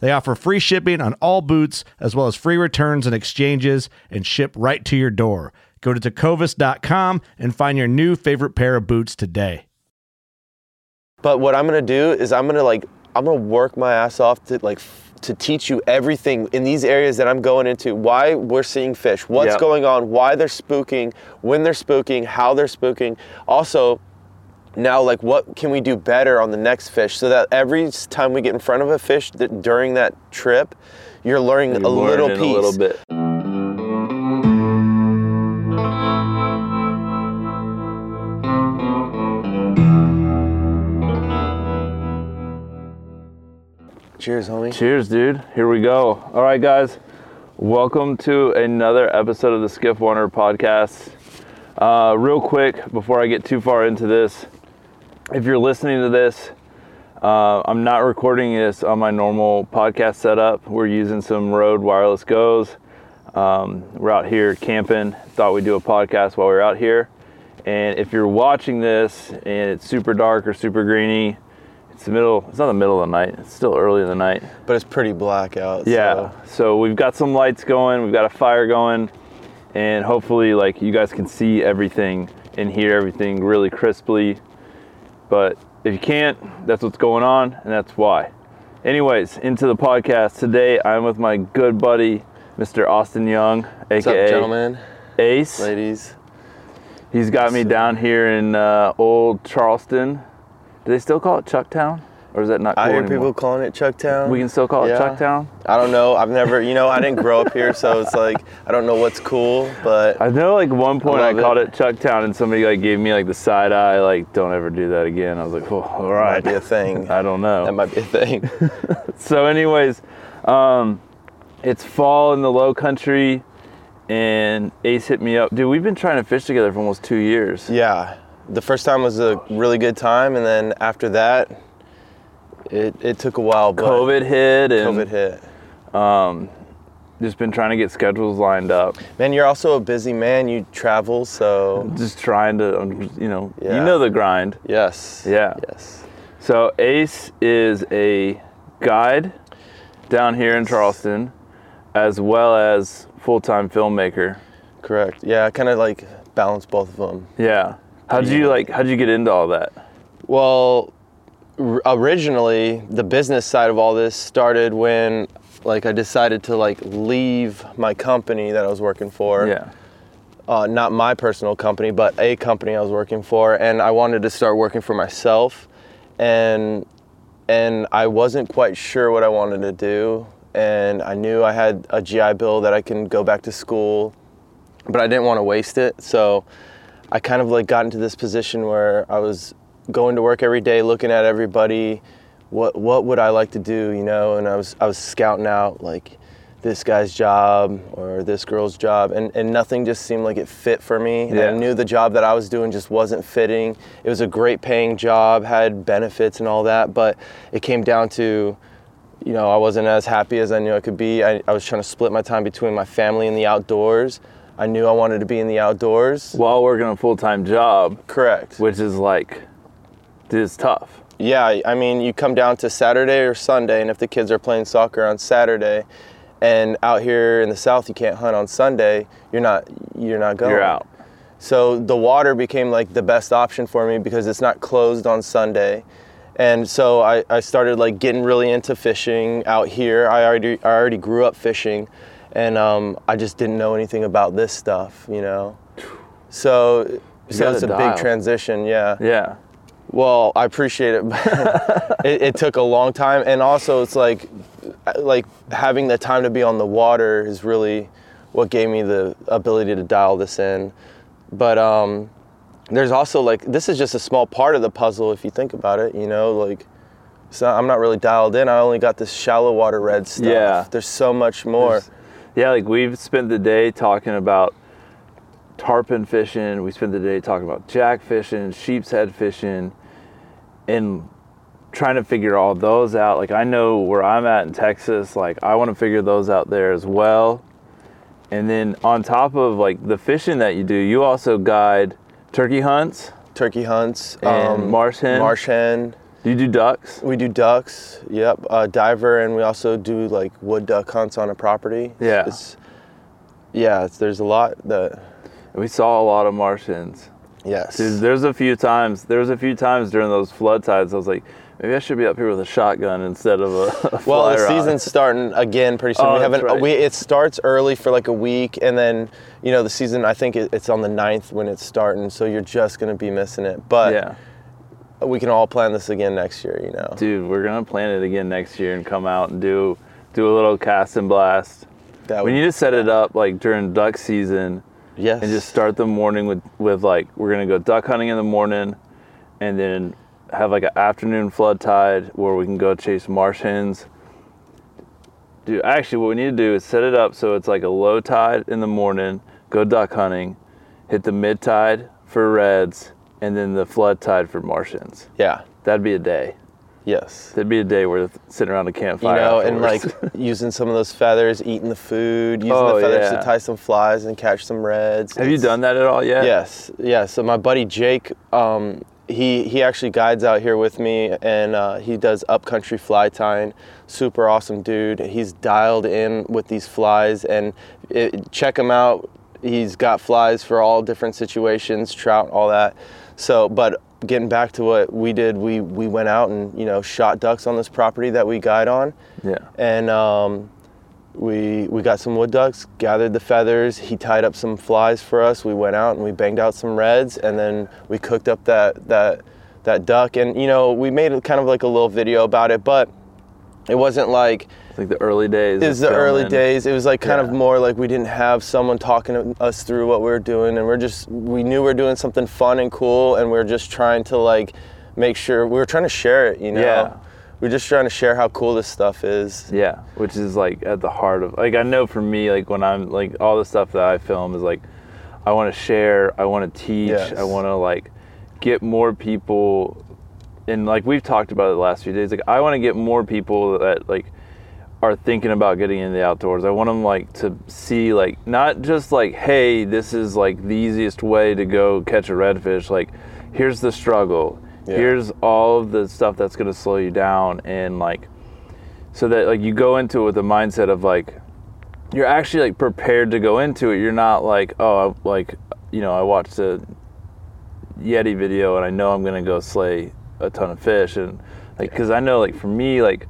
They offer free shipping on all boots, as well as free returns and exchanges, and ship right to your door. Go to tecovas.com and find your new favorite pair of boots today. But what I'm gonna do is I'm gonna like I'm gonna work my ass off to like to teach you everything in these areas that I'm going into. Why we're seeing fish, what's Yep. going on, why they're spooking, when they're spooking, how they're spooking. Also, now like what can we do better on the next fish so that every time we get in front of a fish th- during that trip, you're learning You're a little piece. a little bit. Cheers, homie. Cheers, dude. Here we go. All right, guys. Welcome to another episode of the Skiff Wanderer podcast. Uh, real quick, before I get too far into this, if you're listening to this, uh, I'm not recording this on my normal podcast setup. We're using some Rode Wireless Goes. Um, we're out here camping. Thought we'd do a podcast while we're out here. And if you're watching this and it's super dark or super greeny, it's the middle. It's not the middle of the night. It's still early in the night. But it's pretty black out. Yeah. so- So we've got some lights going, we've got a fire going, and hopefully like you guys can see everything and hear everything really crisply. But if you can't, that's what's going on and that's why. Anyways, into the podcast. Today I'm with my good buddy, Mr. Austin Young, What's up, aka gentlemen, Ace. ladies? He's got me down here in uh, old Charleston. Do they still call it Chucktown? Or is that not cool I hear anymore? people calling it Chucktown. we can still call it Chucktown? I don't know. I've never, you know, I didn't grow up here, so it's like I don't know what's cool, but I know like one point I, love called it. it Chucktown and somebody like gave me like the side eye, like don't ever do that again. I was like, oh, all that right. might be a thing. I don't know. That might be a thing. so anyways, um, it's fall in the low country and Ace hit me up. Dude, we've been trying to fish together for almost two years. yeah, the first time was a really good time, and then after that, it, it took a while. But COVID hit and COVID hit. just been trying to get schedules lined up. Man, you're also a busy man. You travel, so Just trying to, um, you know, you know the grind. yes. Yeah. Yes. So Ace is a guide down here in Charleston, as well as full-time filmmaker. Correct. Yeah, I kind of like balance both of them. Yeah. How'd you like? How'd you get into all that? Well, originally the business side of all this started when like I decided to like leave my company that I was working for. Yeah. Uh, not my personal company, but a company I was working for, and I wanted to start working for myself, and and I wasn't quite sure what I wanted to do, and I knew I had a GI Bill that I can go back to school, but I didn't want to waste it, so I kind of like got into this position where I was going to work every day, looking at everybody, what what would I like to do, you know, and I was I was scouting out like this guy's job or this girl's job and, and nothing just seemed like it fit for me. And Yeah. I knew the job that I was doing just wasn't fitting. It was a great paying job, had benefits and all that, but it came down to you know, I wasn't as happy as I knew I could be. I, I was trying to split my time between my family and the outdoors. I knew I wanted to be in the outdoors. While working a full time job, Correct. which is like, it's tough. Yeah, I mean, you come down to Saturday or Sunday, and if the kids are playing soccer on Saturday, and out here in the South you can't hunt on Sunday, you're not you're not going. You're out. So the water became like the best option for me because it's not closed on Sunday. And so I, I started like getting really into fishing out here. I already I already grew up fishing, and um, I just didn't know anything about this stuff, you know. So so it's a a dial. big transition, yeah. Yeah. Well, I appreciate it. it, it took a long time, and also it's like, like having the time to be on the water is really what gave me the ability to dial this in. But um, there's also like this is just a small part of the puzzle if you think about it. You know, like so I'm not really dialed in. I only got this shallow water red stuff. Yeah. There's so much more. Yeah, like we've spent the day talking about tarpon fishing. We spent the day talking about jack fishing, sheep's head fishing, and trying to figure all those out. Like I know where I'm at in Texas. Like I want to figure those out there as well. And then on top of like the fishing that you do, you also guide turkey hunts. Turkey hunts, And marsh hen? marsh hen. Do you do ducks? We do ducks, yep, uh, diver, and we also do like wood duck hunts on a property. Yeah. It's, yeah, it's, there's a lot that, We saw a lot of marsh hens. yes. Dude, there's a few times. There's a few times during those flood tides. I was like, maybe I should be up here with a shotgun instead of a. a well, the season's starting again pretty soon. Oh, we haven't. right. We it starts early for like a week, and then you know the season. I think it, it's on the 9th when it's starting, so you're just gonna be missing it. But Yeah, we can all plan this again next year. You know. dude, we're gonna plan it again next year and come out and do do a little cast and blast. That We would- need to set it up like during duck season yes. and just start the morning with with like we're gonna go duck hunting in the morning, and then have like an afternoon flood tide where we can go chase marsh hens. Dude, actually, what we need to do is set it up so it's like a low tide in the morning, go duck hunting, hit the mid tide for reds, and then the flood tide for marsh hens. Yeah. That'd be a day. Yes. That'd be a day where sitting around a campfire. You know, and like using some of those feathers, eating the food, using Oh, the feathers yeah. to tie some flies and catch some reds. have you done that at all yet? Yes, yeah. So my buddy Jake, um, he he actually guides out here with me, and uh, he does upcountry fly tying. Super awesome dude. He's dialed in with these flies, and it, check him out. He's got flies for all different situations, trout, all that. So, but getting back to what we did, we we went out and you know shot ducks on this property that we guide on Yeah. and um, we we got some wood ducks, gathered the feathers. He tied up some flies for us. We went out and we banged out some reds, and then we cooked up that that that duck. And you know, we made kind of like a little video about it, but it wasn't like It's like the early days. it was the early filming. days. It was like kind of more like we didn't have someone talking to us through what we were doing, and we're just we knew we were doing something fun and cool, and we are just trying to like make sure we were trying to share it. You know, Yeah. we're just trying to share how cool this stuff is. Yeah, which is like at the heart of like I know for me like when I'm like all the stuff that I film is like I want to share, I want to teach, Yes. I want to like get more people and like we've talked about it the last few days like I want to get more people that like are thinking about getting into the outdoors. I want them like to see like not just like hey, this is like the easiest way to go catch a redfish like here's the struggle. Yeah. Here's all of the stuff that's going to slow you down and like so that like you go into it with a mindset of like you're actually like prepared to go into it you're not like oh like you know i watched a yeti video and i know i'm gonna go slay a ton of fish. And like because i know like for me like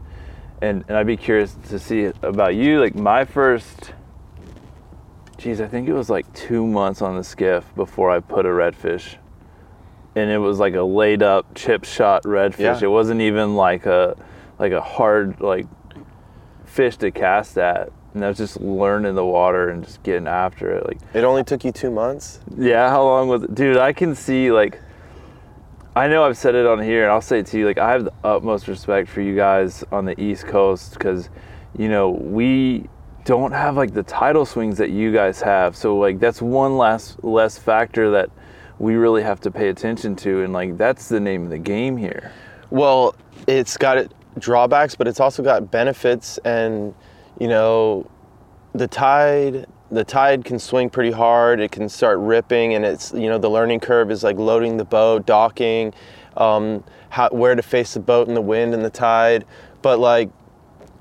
and and i'd be curious to see about you like my first geez i think it was like two months on the skiff before i put a redfish. And it was like a laid up chip shot redfish. Yeah. it wasn't even like a like a hard like fish to cast at. And I was just learning the water and just getting after it like It only took you two months. yeah how long was it? Dude i can see like i know i've said it on here and i'll say it to you like i have the utmost respect for you guys on the east coast because you know we don't have like the tidal swings that you guys have so like that's one less less factor that we really have to pay attention to and like that's the name of the game here Well, it's got drawbacks, but it's also got benefits. And you know, the tide the tide can swing pretty hard. It can start ripping, and it's you know the learning curve is like loading the boat, docking, um, how, where to face the boat in the wind and the tide. But like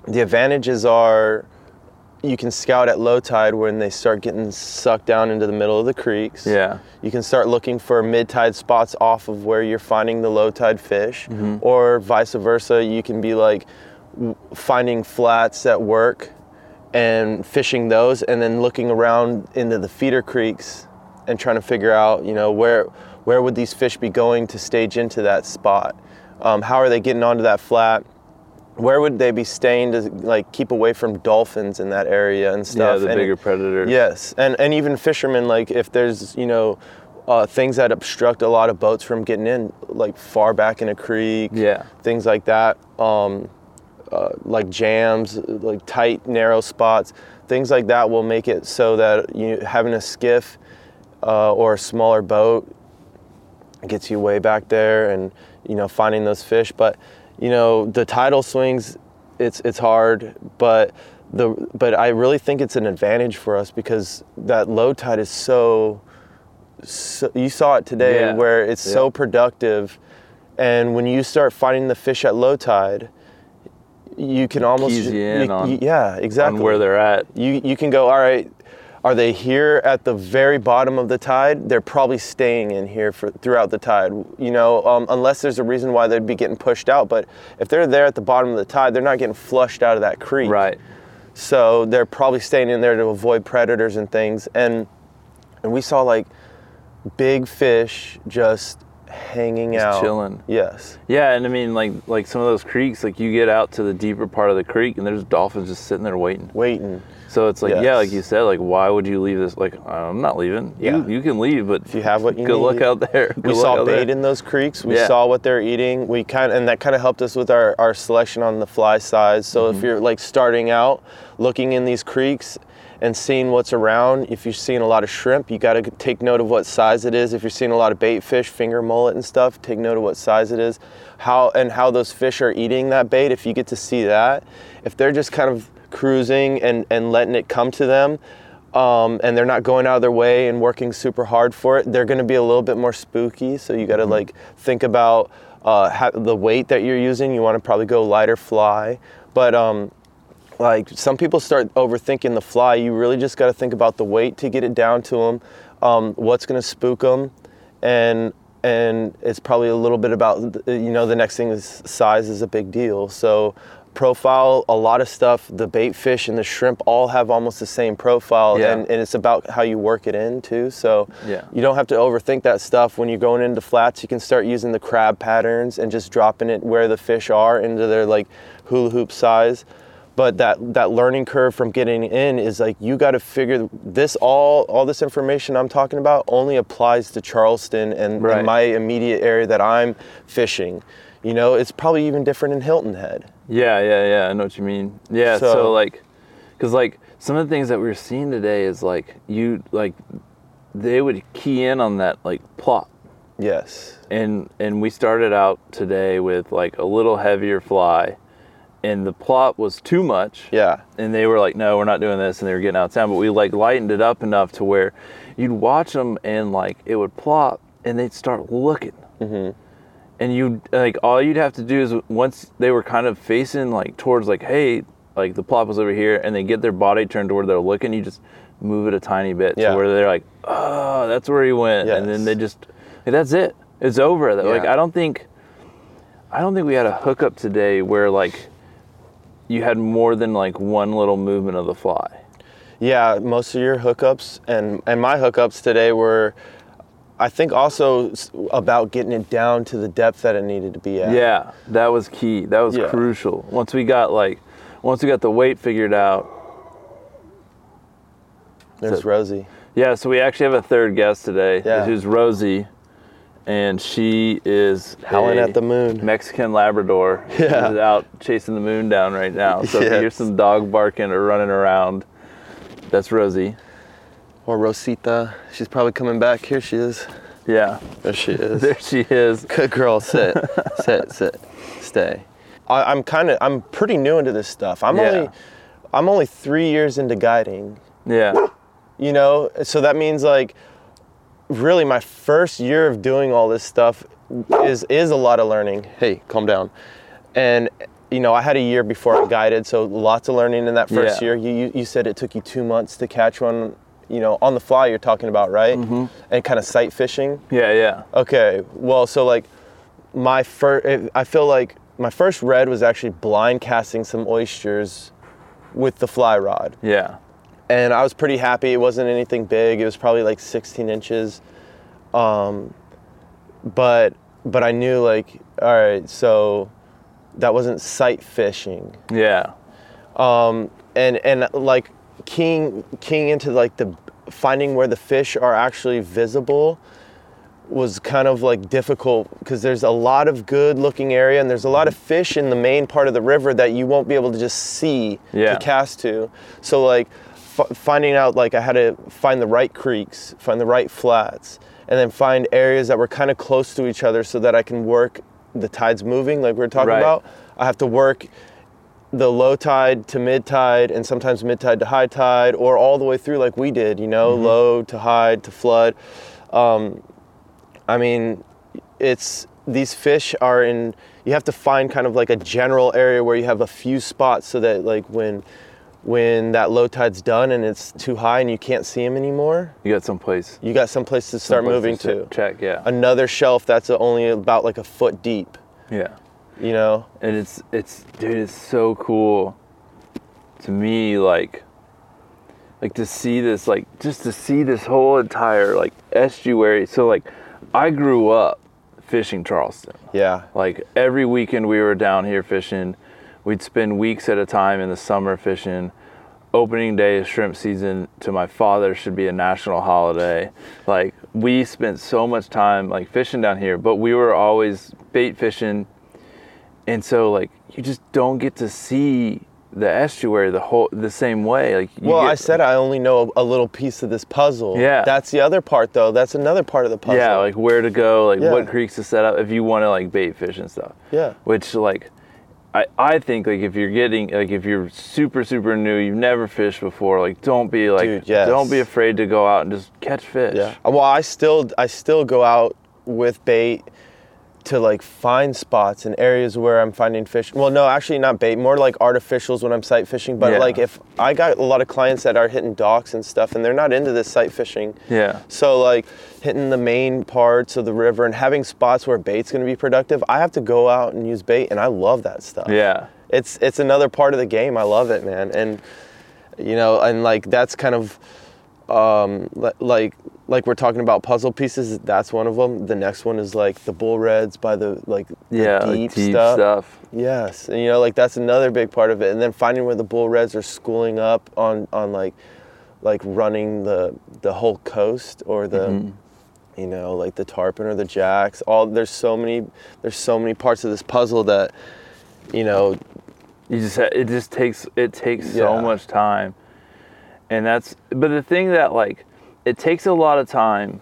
the advantages are you can scout at low tide when they start getting sucked down into the middle of the creeks. Yeah. You can start looking for mid tide spots off of where you're finding the low tide fish, or vice versa. You can be like finding flats that work and fishing those, and then looking around into the feeder creeks and trying to figure out, you know, where where would these fish be going to stage into that spot? Um, how are they getting onto that flat? Where would they be staying to like keep away from dolphins in that area and stuff Yeah, the And it- bigger predators. Yes, and and even fishermen like if there's you know uh, things that obstruct a lot of boats from getting in, like far back in a creek, Yeah. things like that, um, uh, like jams, like tight narrow spots, things like that will make it so that you having a skiff uh, or a smaller boat gets you way back there and you know finding those fish. But you know the tidal swings it's it's hard but the but I really think it's an advantage for us because that low tide is so, so you saw it today Yeah. where it's so productive. And when you start finding the fish at low tide you can almost keys you in on- yeah exactly. On where they're at. you you can go all right are they here at the very bottom of the tide? They're probably staying in here for throughout the tide. You know um, unless there's a reason why they'd be getting pushed out but if they're there at the bottom of the tide they're not getting flushed out of that creek. Right. so they're probably staying in there to avoid predators and things. And and we saw like big fish just hanging Just out chilling. yes Yeah, and I mean, like like some of those creeks, like you get out to the deeper part of the creek, and there's dolphins just sitting there waiting. waiting So it's like, yeah, like you said, like why would you leave this? Like I'm not leaving. Yeah. You you can leave, but if you have what you good need luck out there. we Good luck saw bait there. in those creeks. We Yeah. saw what they're eating. We kind of, and that kind of helped us with our, our selection on the fly size. So Mm-hmm. if you're like starting out, looking in these creeks and seeing what's around, if you're seeing a lot of shrimp, you got to take note of what size it is. If you're seeing a lot of bait fish, finger mullet and stuff, take note of what size it is, how and how those fish are eating that bait. If you get to see that, if they're just kind of cruising and and letting it come to them um, and they're not going out of their way and working super hard for it, they're going to be a little bit more spooky. So you got to like think about uh, ha- the weight that you're using. You want to probably go lighter fly, but um, like some people start overthinking the fly. You really just got to think about the weight to get it down to them. Um, what's going to spook them, and and it's probably a little bit about you know the next thing is size is a big deal. So profile a lot of stuff the bait fish and the shrimp all have almost the same profile Yeah. and, and it's about how you work it in too so Yeah. you don't have to overthink that stuff when you're going into flats you can start using the crab patterns and just dropping it where the fish are into their like hula hoop size but that that learning curve from getting in is like you got to figure this all all this information I'm talking about only applies to Charleston and, Right. and my immediate area that I'm fishing you know it's probably even different in Hilton Head Yeah, yeah, yeah. I know what you mean. Yeah, so, So- like, because like some of the things that we are seeing today is like you like they would key in on that like plot, yes and and we started out today with like a little heavier fly, and the plot was too much. yeah And they were like, no, we're not doing this, and they were getting out of town. But we like lightened it up enough to where you'd watch them and like it would plop, and they'd start looking. Mm-hmm. and you like all you'd have to do is once they were kind of facing like towards like hey like the plop was over here and they get their body turned to where they're looking you just move it a tiny bit Yeah. to where they're like oh that's where he went and then they just like, that's it it's over like i don't think i don't think we had a hookup today where like you had more than like one little movement of the fly Yeah, most of your hookups and and my hookups today were, I think also about getting it down to the depth that it needed to be at. Yeah, that was key. That was Yeah. crucial. Once we got like, once we got the weight figured out. There's So- Rosie. Yeah, so we actually have a third guest today, Yeah. who's Rosie, and she is Howling at the moon. Mexican Labrador. Yeah. She's out chasing the moon down right now. So if you hear some dog barking or running around, that's Rosie. Or Rosita. She's probably coming back. Here she is. Yeah, There she is. there she is. Good girl. Sit. sit. Sit. Stay. I, I'm kind of I'm pretty new into this stuff. I'm Yeah. only I'm only three years into guiding. Yeah. You know, so that means like really my first year of doing all this stuff is is a lot of learning. Hey, calm down. And you know, I had a year before I guided, so lots of learning in that first Yeah. year. You, you you said it took you two months to catch one. You know, on the fly. You're talking about right, Mm-hmm. and kind of sight fishing. Yeah. Yeah. Okay, well, so like my first, I feel like my first red was actually blind casting some oysters with the fly rod, Yeah. And I was pretty happy. It wasn't anything big. It was probably like 16 inches, um, but but I knew like, all right, so that wasn't sight fishing Yeah. um, and and like keying keying into like the finding where the fish are actually visible was kind of like difficult because there's a lot of good looking area and there's a lot of fish in the main part of the river that you won't be able to just see Yeah. to cast to so like f- finding out like i had to find the right creeks find the right flats and then find areas that were kind of close to each other so that i can work the tides moving like we were talking Right. about. I have to work the low tide to mid tide and sometimes mid tide to high tide or all the way through like we did you know low to high to flood. Um, i mean it's these fish are in you have to find kind of like a general area where you have a few spots so that like when when that low tide's done and it's too high and you can't see them anymore You got someplace. you got someplace to start someplace moving to to Check. Yeah. another shelf that's only about like a foot deep Yeah. you know and it's it's dude it's so cool to me like like to see this like just to see this whole entire like estuary so like i grew up fishing charleston yeah like every weekend we were down here fishing we'd spend weeks at a time in the summer fishing opening day of shrimp season to my father should be a national holiday like we spent so much time like fishing down here but we were always bait fishing and so like you just don't get to see the estuary the whole the same way like you Well, get- I said I only know a little piece of this puzzle. Yeah. That's the other part, though. That's another part of the puzzle. yeah like where to go like Yeah. what creeks to set up if you want to like bait fish and stuff Yeah. which like I, I think like if you're getting like if you're super super new you've never fished before like don't be like Dude, yes. don't be afraid to go out and just catch fish Yeah. Well, I still I still go out with bait to like find spots and areas where I'm finding fish. Well, no, actually not bait, more like artificials when I'm sight fishing. But Yeah. like if I got a lot of clients that are hitting docks and stuff, and they're not into this sight fishing. yeah So like hitting the main parts of the river and having spots where bait's going to be productive, I have to go out and use bait, and I love that stuff. yeah it's it's another part of the game. I love it, man. And you know, and like that's kind of um, like like we're talking about puzzle pieces. That's one of them. The next one is like the bull reds by the like the yeah deep, like deep stuff. stuff, Yes, and you know, like that's another big part of it. And then finding where the bull reds are schooling up on on like like running the the whole coast or the Mm-hmm. you know like the tarpon or the jacks. All there's so many there's so many parts of this puzzle that you know you just ha- it just takes it takes so much time and that's but the thing that like it takes a lot of time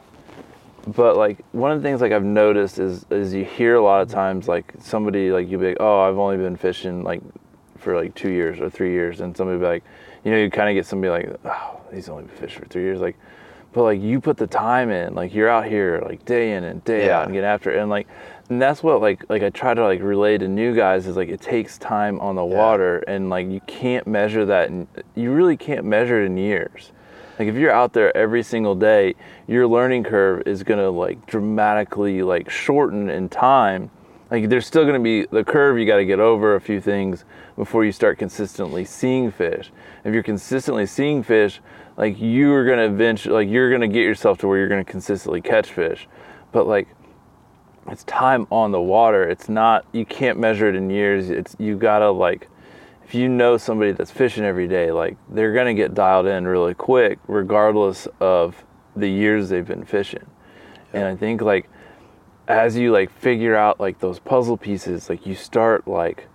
but like one of the things like i've noticed is is you hear a lot of times like somebody like you be like oh i've only been fishing like for like two years or three years and somebody be like you know you kind of get somebody like oh he's only been fishing for three years like but like you put the time in like you're out here like day in and day Yeah. out and get after it and like and that's what like like i try to like relay to new guys is like it takes time on the Yeah. water and like you can't measure that and you really can't measure it in years like if you're out there every single day your learning curve is going to like dramatically like shorten in time. Like there's still going to be the curve you got to get over a few things before you start consistently seeing fish. If you're consistently seeing fish like you're going to eventually like you're going to get yourself to where you're going to consistently catch fish. But like it's time on the water. It's not you can't measure it in years. It's you gotta like if you know somebody that's fishing every day like they're gonna get dialed in really quick regardless of the years they've been fishing and i think like as you like figure out like those puzzle pieces like you start like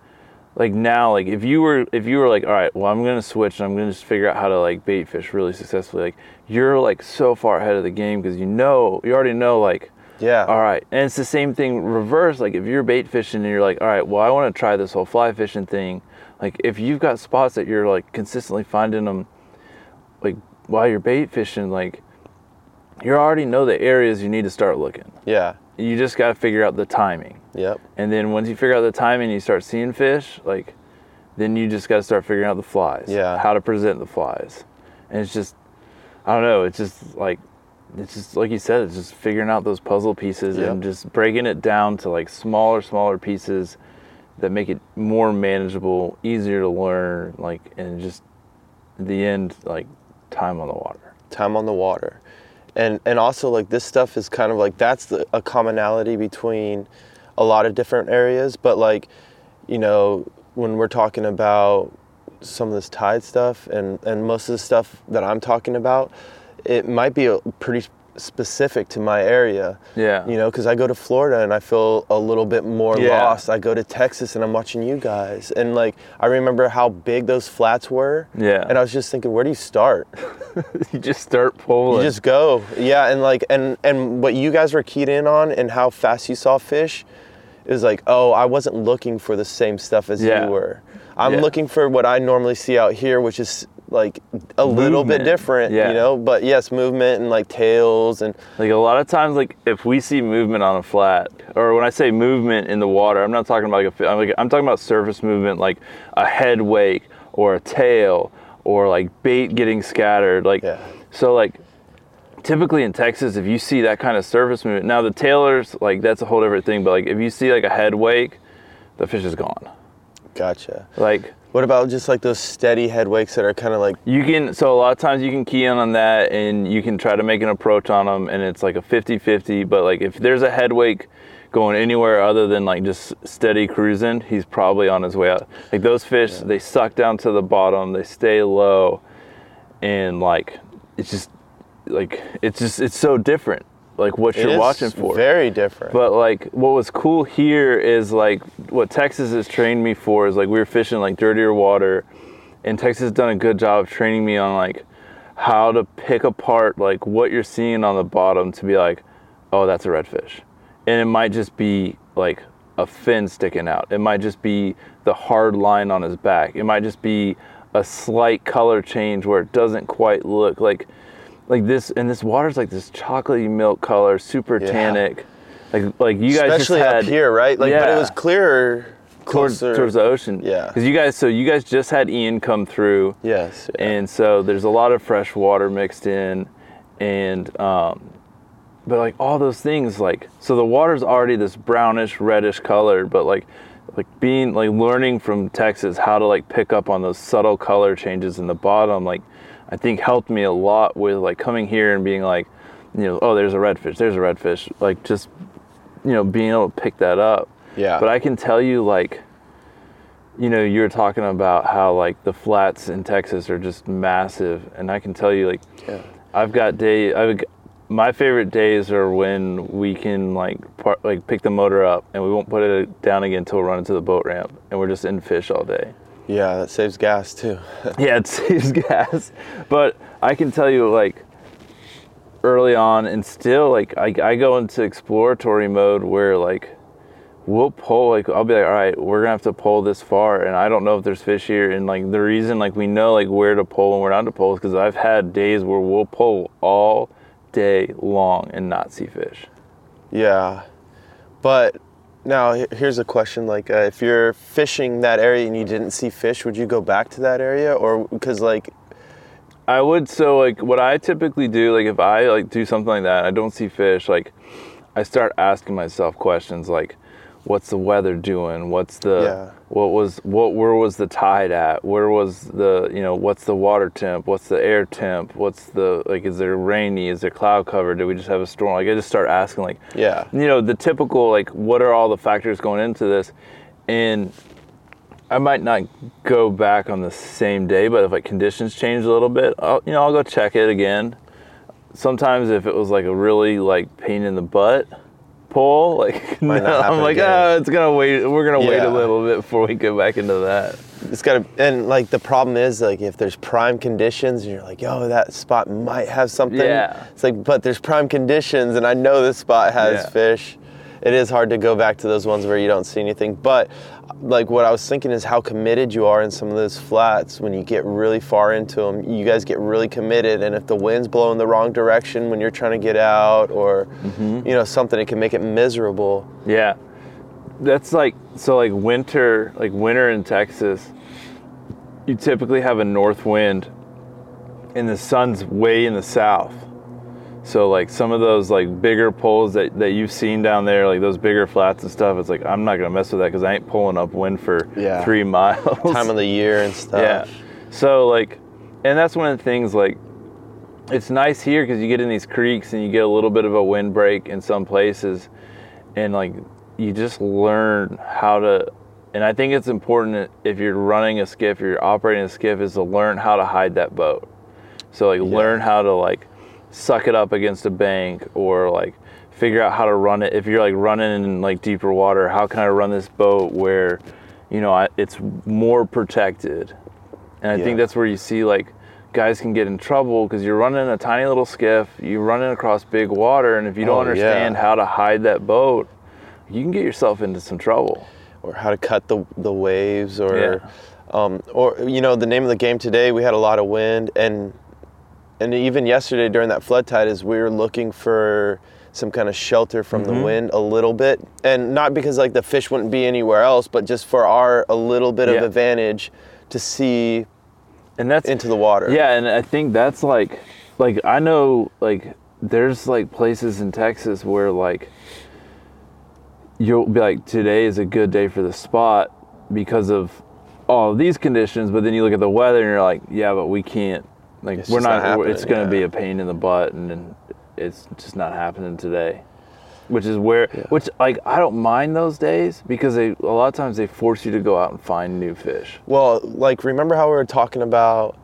like now like if you were if you were like all right well i'm gonna switch and i'm gonna just figure out how to like bait fish really successfully like you're like so far ahead of the game because you know you already know like Yeah. all right. And it's the same thing reverse. Like if you're bait fishing and you're like, all right, well, I want to try this whole fly fishing thing. Like if you've got spots that you're like consistently finding them, like while you're bait fishing, like you already know the areas you need to start looking. Yeah. You just got to figure out the timing. Yep. And then once you figure out the timing, you start seeing fish. Like, then you just got to start figuring out the flies. Yeah. How to present the flies, and it's just, I don't know. It's just like, it's just like you said. It's just figuring out those puzzle pieces and just breaking it down to like smaller, smaller pieces that make it more manageable, easier to learn. Like, and just the end, like time on the water. time on the water and and also like this stuff is kind of like that's the, a commonality between a lot of different areas but like you know when we're talking about some of this tide stuff and and most of the stuff that i'm talking about it might be a pretty specific to my area Yeah. you know because i go to florida and i feel a little bit more Yeah. lost i go to texas and i'm watching you guys and like i remember how big those flats were Yeah. and i was just thinking where do you start you just start pulling. you just go, yeah, and like and and what you guys were keyed in on and how fast you saw fish is like, oh, I wasn't looking for the same stuff as Yeah. you were. I'm Yeah. looking for what I normally see out here, which is like a little bit different, Yeah. you know. But yes, movement and like tails and Like a lot of times, like if we see movement on a flat, or when I say movement in the water, I'm not talking about like a, I'm, like, I'm talking about surface movement, like a head wake or a tail or like bait getting scattered. Like, Yeah. so like typically in Texas, if you see that kind of surface movement, now the tailers, like that's a whole different thing. But like if you see like a head wake, the fish is gone. gotcha. Like What about just like those steady head wakes that are kind of like You can, so a lot of times you can key in on that and you can try to make an approach on them and it's like a 50 50. But like if there's a head wake going anywhere other than like just steady cruising, he's probably on his way out. Like those fish, they suck down to the bottom, they stay low, and like it's just like it's just it's so different. Like what it you're watching for. Very different. But like what was cool here is like what Texas has trained me for is like we were fishing like dirtier water and Texas has done a good job of training me on like how to pick apart like what you're seeing on the bottom to be like, oh that's a redfish. And it might just be like a fin sticking out. It might just be the hard line on his back. It might just be a slight color change where it doesn't quite look like like this and this water's like this chocolatey milk color, super Yeah. tannic. Like like you guys especially just had up here, right? Like, but it was clearer towards closer. towards the ocean. Yeah. Because you guys so you guys just had Ian come through yes. yeah. and so there's a lot of fresh water mixed in and um but like all those things like so the water's already this brownish reddish color but like like being like learning from texas how to like pick up on those subtle color changes in the bottom like i think helped me a lot with like coming here and being like you know oh there's a redfish there's a redfish like just you know being able to pick that up Yeah. but i can tell you like you know you were talking about how like the flats in texas are just massive and i can tell you like yeah. I've got day. I've my favorite days are when we can like par- like pick the motor up and we won't put it down again until we run into the boat ramp and we're just in fish all day. Yeah, that saves gas too. Yeah, it saves gas, but I can tell you like early on and still like I, I go into exploratory mode where like we'll pull like I'll be like all right we're gonna have to pull this far and I don't know if there's fish here and like the reason like we know like where to pull and where not to pull is because I've had days where we'll pull all day long and not see fish. yeah, but now here's a question: like, uh, if you're fishing that area and you didn't see fish, would you go back to that area, or because like, I would so like what I typically do like if I like do something like that I don't see fish like I start asking myself questions like what's the weather doing? What's the Yeah. what was what where was the tide at? Where was the you know what's the water temp? What's the air temp? What's the like is there rainy? Is there cloud cover? Did we just have a storm? Like I just start asking like yeah, you know the typical like what are all the factors going into this? And i might not go back on the same day but if like conditions change a little bit I'll, you know i'll go check it again. Sometimes if it was like a really like pain in the butt pull, like no, I'm like, again. oh, it's gonna wait. We're gonna wait a little bit before we go back into that. It's got to, and like the problem is like if there's prime conditions, and you're like, yo, that spot might have something. Yeah. It's like, but there's prime conditions, and I know this spot has Yeah. fish. It is hard to go back to those ones where you don't see anything. But like what I was thinking is how committed you are in some of those flats when you get really far into them. You guys get really committed, and if the wind's blowing the wrong direction when you're trying to get out, or Mm-hmm. you know something, it can make it miserable. Yeah, that's like so. Like winter, like winter in Texas, you typically have a north wind, and the sun's way in the south. So like some of those like bigger poles that, that you've seen down there, like those bigger flats and stuff, it's like I'm not gonna mess with that because I ain't pulling up wind for Yeah. three miles. Time of the year and stuff. Yeah. So like, and that's one of the things like, it's nice here because you get in these creeks and you get a little bit of a windbreak in some places, and like you just learn how to. And I think it's important if you're running a skiff, or you're operating a skiff, is to learn how to hide that boat. So like learn how to like suck it up against a bank or like figure out how to run it. If you're like running in like deeper water, how can I run this boat where, you know, I, it's more protected? And I think that's where you see like guys can get in trouble because you're running a tiny little skiff, you're running across big water, and if you don't Oh, understand yeah. how to hide that boat, you can get yourself into some trouble. or how to cut the the waves or Yeah. um, or you know the name of the game today we had a lot of wind and and even yesterday during that flood tide is we were looking for some kind of shelter from Mm-hmm. the wind a little bit and not because like the fish wouldn't be anywhere else but just for our a little bit Yeah. of advantage to see And that's into the water Yeah, and I think that's like, like I know, like there's like places in Texas where like you'll be like, today is a good day for the spot because of all of these conditions. But then you look at the weather and you're like, yeah, but we can't. Like It's we're not, not it's going to be a pain in the butt, and then it's just not happening today. Which is where, which like I don't mind those days because they a lot of times they force you to go out and find new fish. Well, like remember how we were talking about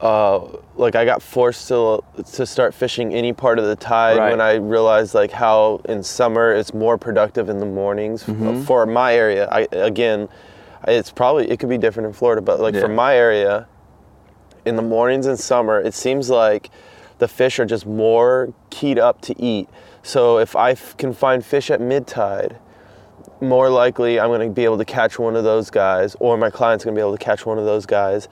uh, like I got forced to to start fishing any part of the tide Right. when I realized like how in summer it's more productive in the mornings Mm-hmm. for my area. I again, it's probably it could be different in Florida, but like for my area, in the mornings in summer, it seems like the fish are just more keyed up to eat. So if I f- can find fish at mid tide, more likely I'm going to be able to catch one of those guys, or my client's going to be able to catch one of those guys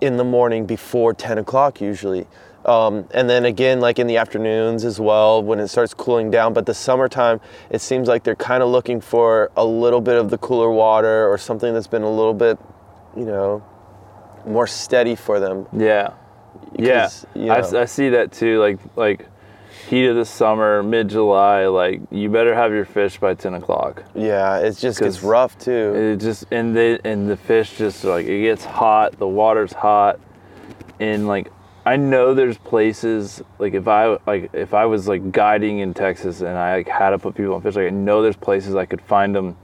in the morning before 10 o'clock usually. Um, and then again, like in the afternoons as well, when it starts cooling down. But the summertime, it seems like they're kind of looking for a little bit of the cooler water or something that's been a little bit, you know, more steady for them. Yeah. Yeah, you I, know- I see that too. Like like heat of the summer, mid July. Like you better have your fish by ten o'clock. Yeah, it just gets rough too. It just and the and the fish just like it gets hot. The water's hot, and like I know there's places like if I like if I was like guiding in Texas and I like, had to put people on fish, like I know there's places I could find them.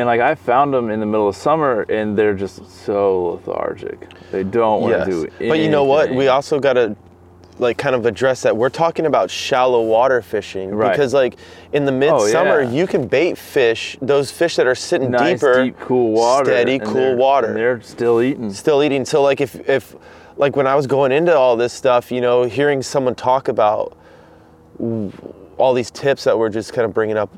And like I found them in the middle of summer, and they're just so lethargic. They don't want to Yes. do anything. But you know what? We also got to like kind of address that. We're talking about shallow water fishing Right. because like in the oh, midsummer yeah. you can bait fish, those fish that are sitting nice, deeper, deep, cool water. steady, cool water. And they're still eating. still eating. So like if if like when I was going into all this stuff, you know, hearing someone talk about all these tips that we're just kind of bringing up,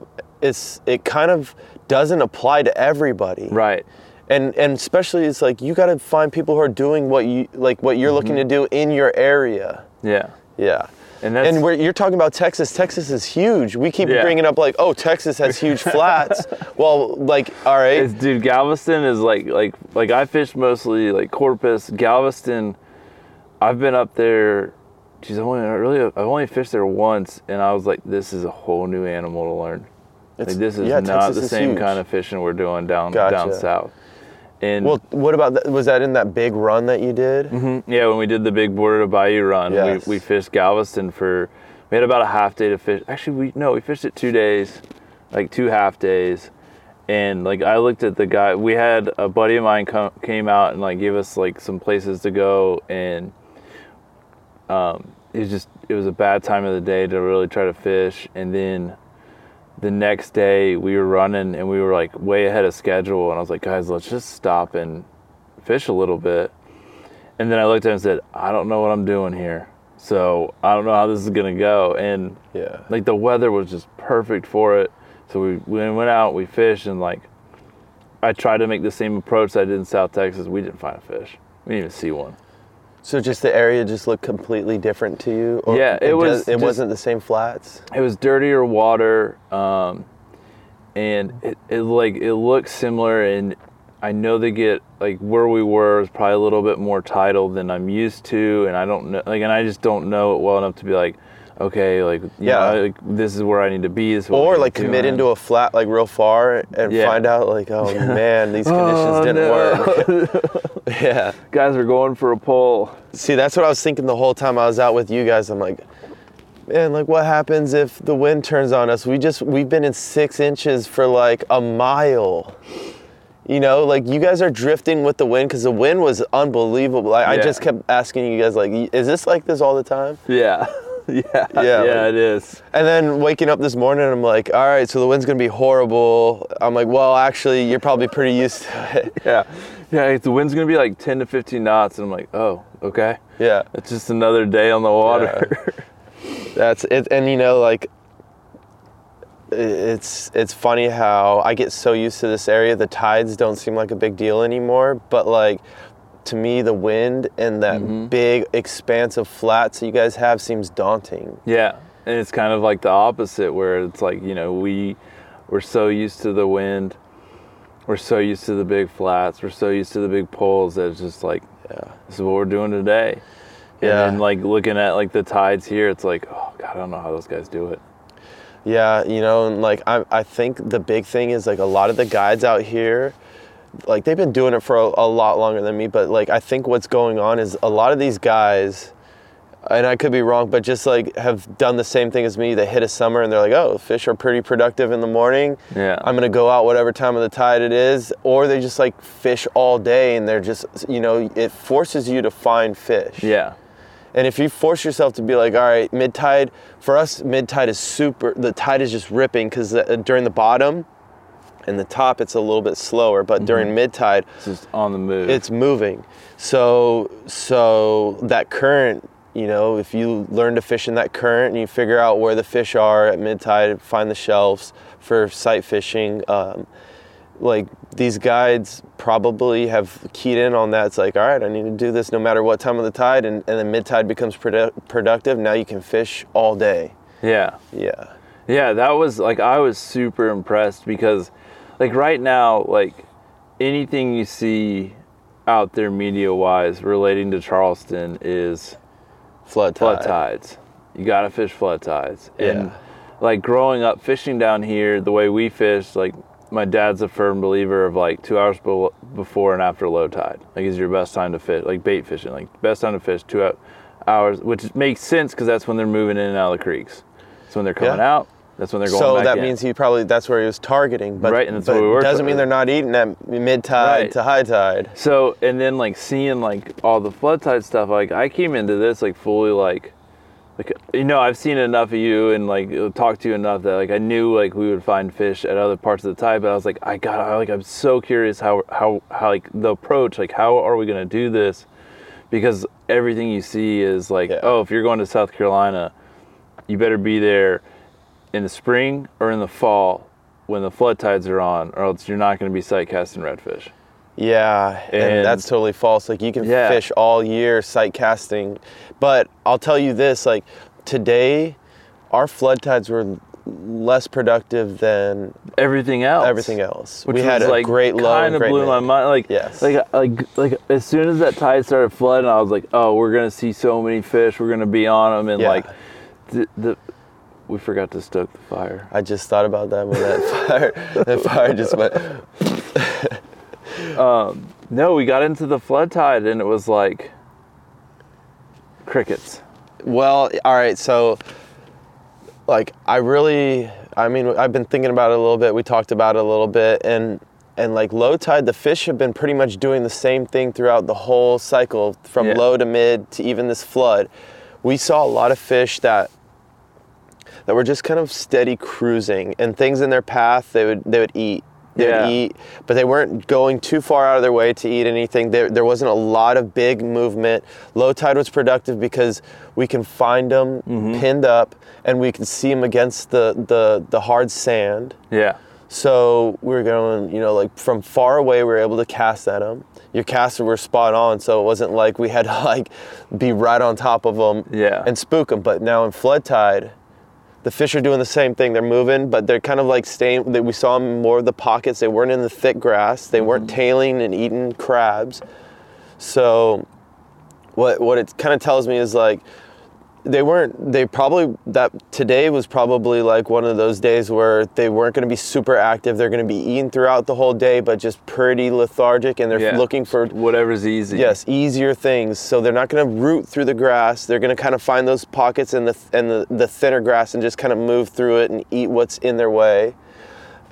it's it kind of doesn't apply to everybody Right. and and especially it's like you got to find people who are doing what you like what you're looking mm-hmm. to do in your area Yeah. yeah And that's and we're, you're talking about texas texas is huge we keep Yeah. bringing up like oh texas has huge flats well like all right It's, dude, Galveston is like like like I fish mostly like Corpus, Galveston. I've been up there. Geez, I only I really I've only fished there once, and I was like, this is a whole new animal to learn. It's- Like this is yeah, not Texas the is same huge. kind of fishing we're doing down down south. And well what about that was that in that big run that you did Mhm. Yeah, when we did the big border to Bayou run, Yes. we, we fished Galveston for we had about a half day to fish. Actually, we no, we fished it two days, like two half days. And like I looked at the guy, we had a buddy of mine come, came out and like gave us like some places to go, and um, it was just it was a bad time of the day to really try to fish. And then the next day we were running and we were like way ahead of schedule and I was like, guys, let's just stop and fish a little bit. And then I looked at him and said, I don't know what I'm doing here. So I don't know how this is gonna go. And Yeah. like the weather was just perfect for it. So we, we went out, we fished, and like I tried to make the same approach that I did in South Texas. We didn't find a fish. We didn't even see one. So just the area just looked completely different to you? Or Yeah, it was does- it just- wasn't the same flats? It was dirtier water, um, and it, it like it looks similar. And I know they get like where we were is probably a little bit more tidal than I'm used to, and I don't know like, and I just don't know it well enough to be like, okay, like you Yeah. know, like, this is where I need to be. This Or like commit into a flat like real far and Yeah. find out like, oh man, these oh, conditions Oh, didn't work. yeah. guys are going for a pull. See, that's what I was thinking the whole time I was out with you guys. I'm like, man, like what happens if the wind turns on us? We just we've been in six inches for like a mile. You know, like you guys are drifting with the wind because the wind was unbelievable. I, I just kept asking you guys like, is this like this all the time? Yeah, yeah, Yeah, yeah. it is. And then waking up this morning, I'm like, all right, so the wind's gonna be horrible. I'm like, well, actually, you're probably pretty used to it. Yeah, yeah. The wind's gonna be like 10 to 15 knots, and I'm like, oh, okay. yeah. It's just another day on the water. That's it, and you know, like it's it's funny how I get so used to this area. The tides don't seem like a big deal anymore, but like to me, the wind and that mm-hmm. big expanse of flats that you guys have seems daunting. Yeah, and it's kind of like the opposite, where it's like you know we we're so used to the wind, we're so used to the big flats, we're so used to the big poles that it's just like Yeah. this is what we're doing today. Yeah. And like looking at like the tides here, it's like oh god, I don't know how those guys do it. Yeah, you know, and like I, I think the big thing is like a lot of the guides out here, like they've been doing it for a, a lot longer than me. But like I think what's going on is a lot of these guys, and I could be wrong, but just like have done the same thing as me. They hit a summer and they're like, oh, fish are pretty productive in the morning. Yeah. I'm gonna go out whatever time of the tide it is, or they just like fish all day and they're just, you know, it forces you to find fish. Yeah. And if you force yourself to be like, all right, mid tide, for us, mid tide is super, the tide is just ripping because uh, during the bottom and the top, it's a little bit slower, but during mid tide, It's just on the move. it's moving. So, so that current, you know, if you learn to fish in that current and you figure out where the fish are at mid tide, find the shelves for sight fishing, um, like these guides probably have keyed in on that. It's like, all right, I need to do this no matter what time of the tide, and, and then mid tide becomes produ- productive. Now you can fish all day. yeah. Yeah. Yeah, that was like I was super impressed because like right now, like anything you see out there media wise relating to Charleston is Flood tide. flood tides. You gotta fish flood tides. And like growing up fishing down here, the way we fish, like my dad's a firm believer of like two hours be- before and after low tide. Like is your best time to fish, like bait fishing, like best time to fish two hours, which makes sense because that's when they're moving in and out of the creeks. So when they're coming Yeah. out, that's when they're going So that means he probably that's where he was targeting, but, Right, and that's but what we worked doesn't mean they're not eating at mid tide Right. to high tide. So and then like seeing like all the flood tide stuff, like I came into this like fully like like you know I've seen enough of you and like talked to you enough that like I knew like we would find fish at other parts of the tide, but I was like I got I, like I'm so curious how how how like the approach like how are we gonna do this because everything you see is like Yeah. oh if you're going to South Carolina, you better be there in the spring or in the fall when the flood tides are on, or else you're not going to be sight casting redfish. Yeah, and, And- that's totally false. Like you can Yeah. fish all year sight casting, but I'll tell you this: like today, our flood tides were less productive than Everything else. everything else. Which we had a like, great low Kind of blew mid. my mind. Like, Yes. like, like, like, as soon as that tide started flooding, I was like, oh, we're gonna see so many fish. We're gonna be on them, and Yeah. like, the, the we forgot to stoke the fire. I just thought about that when that fire, that fire just went. Um, no, we got into the flood tide, and it was like crickets. Well, all right, so like I really I mean I've been thinking about it a little bit. We talked about it a little bit and and like low tide the fish have been pretty much doing the same thing throughout the whole cycle from Yeah. low to mid to even this flood. We saw a lot of fish that that were just kind of steady cruising and things in their path they would they would eat they Yeah. would eat but they weren't going too far out of their way to eat anything there, there wasn't a lot of big movement low tide was productive because we can find them Mm-hmm. pinned up and we can see them against the, the the hard sand Yeah. so we were going, you know, like from far away, we were able to cast at them. Your casts were spot on, so it wasn't like we had to like be right on top of them Yeah. and spook them. But now in flood tide, the fish are doing the same thing. They're moving, but they're kind of like staying. That we saw more of the pockets. They weren't in the thick grass. They weren't mm-hmm. tailing and eating crabs. So what what it kind of tells me is like they weren't they probably that today was probably like one of those days where they weren't going to be super active they're going to be eating throughout the whole day but just pretty lethargic and they're Yeah. looking for Whatever's easy. yes easier things so they're not going to root through the grass they're going to kind of find those pockets in the and the, the thinner grass and just kind of move through it and eat what's in their way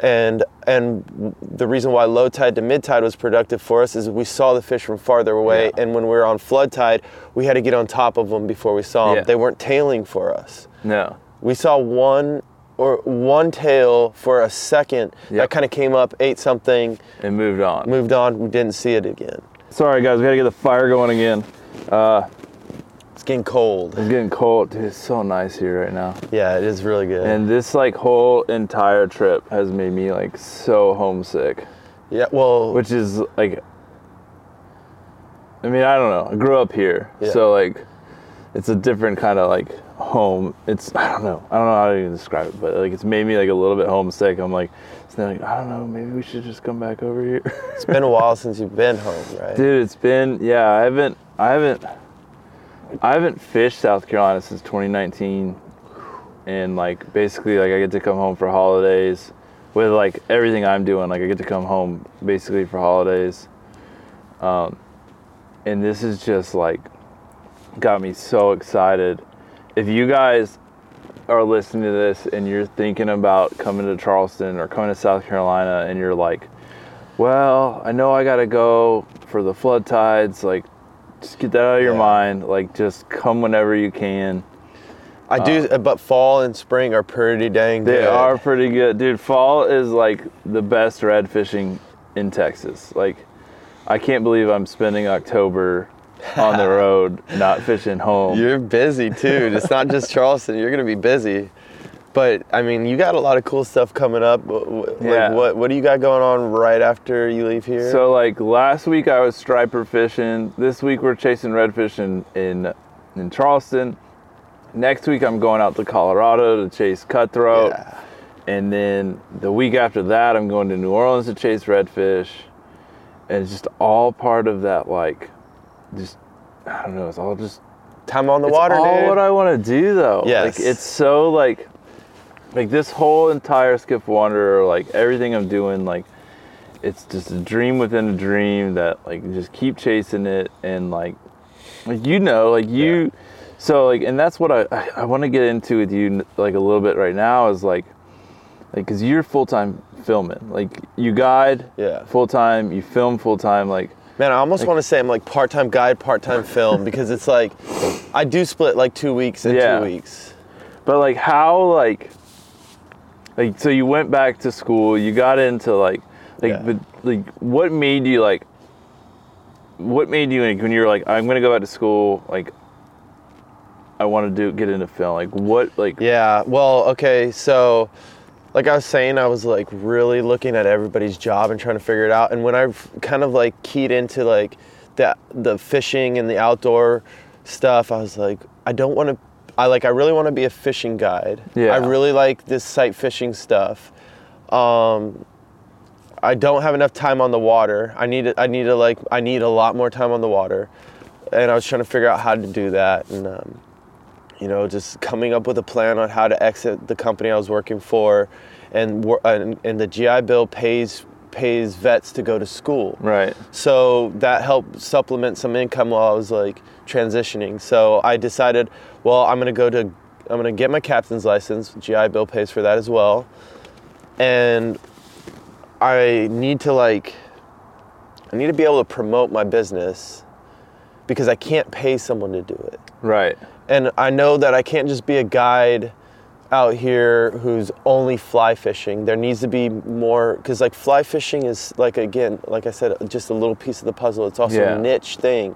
and and the reason why low tide to mid tide was productive for us is we saw the fish from farther away Yeah. and when we were on flood tide we had to get on top of them before we saw them Yeah. they weren't tailing for us No. we saw one or one tail for a second Yep. that kind of came up ate something and moved on. moved on we didn't see it again Sorry guys, we gotta get the fire going again. Uh, it's getting cold it's getting cold. Dude, it's so nice here right now. yeah it is really good And this like whole entire trip has made me like so homesick. yeah well Which is like I mean, I don't know. I grew up here. Yeah. So like it's a different kind of like home. It's I don't know. I don't know how to even describe it, but like it's made me like a little bit homesick. I'm like it's like I don't know, maybe we should just come back over here. it's been a while since you've been home right Dude, it's been yeah. I haven't I haven't I haven't fished South Carolina since 2019, and like basically like I get to come home for holidays with like everything I'm doing. Like I get to come home basically for holidays, um, and this is just like got me so excited. If you guys are listening to this and you're thinking about coming to Charleston or coming to South Carolina and you're like, well, I know I gotta go for the flood tides. Like, just get that out of your Yeah. mind. Like, just come whenever you can. I do, uh, but fall and spring are pretty dang They good. They are pretty good, dude. Fall is like the best red fishing in Texas. Like, I can't believe I'm spending October on the road, not fishing home. You're busy too. It's not just Charleston. You're gonna be busy. But I mean, you got a lot of cool stuff coming up. Like, Yeah. what what do you got going on right after you leave here? So like last week I was striper fishing. This week we're chasing redfish in in, in Charleston. Next week I'm going out to Colorado to chase cutthroat. Yeah. And then the week after that I'm going to New Orleans to chase redfish. And it's just all part of that like just I don't know, it's all just time on the it's water, all dude. what I want to do though. Yes. Like it's so like like this whole entire Skiff Wanderer, like everything I'm doing, like it's just a dream within a dream that like just keep chasing it and like like you know, like you so like and that's what I I, I want to get into with you like a little bit right now is like like cuz you're full-time filming. Like you guide Yeah. full-time, you film full-time like Man, I almost want to say I'm like part-time guide, part-time film because it's like I do split like two weeks and Yeah. two weeks. But like how like like so you went back to school, you got into like like Yeah. but like what made you like what made you like when you were like I'm gonna go back to school like I want to do get into film like what like Yeah. Well, okay. So, like I was saying, I was like really looking at everybody's job and trying to figure it out. And when I kind of like keyed into like the the fishing and the outdoor stuff, I was like, I don't want to. I like. I really want to be a fishing guide. Yeah. I really like this sight fishing stuff. Um, I don't have enough time on the water. I need. I need to like. I need a lot more time on the water, and I was trying to figure out how to do that. And um, you know, just coming up with a plan on how to exit the company I was working for, and and, and the GI Bill pays pays vets to go to school. right So that helped supplement some income while I was like transitioning. So I decided, well, I'm gonna go to, I'm gonna get my captain's license. GI Bill pays for that as well, and I need to like, I need to be able to promote my business because I can't pay someone to do it right and I know that I can't just be a guide out here who's only fly fishing. There needs to be more because like fly fishing is like again, like I said, just a little piece of the puzzle. It's also Yeah. a niche thing.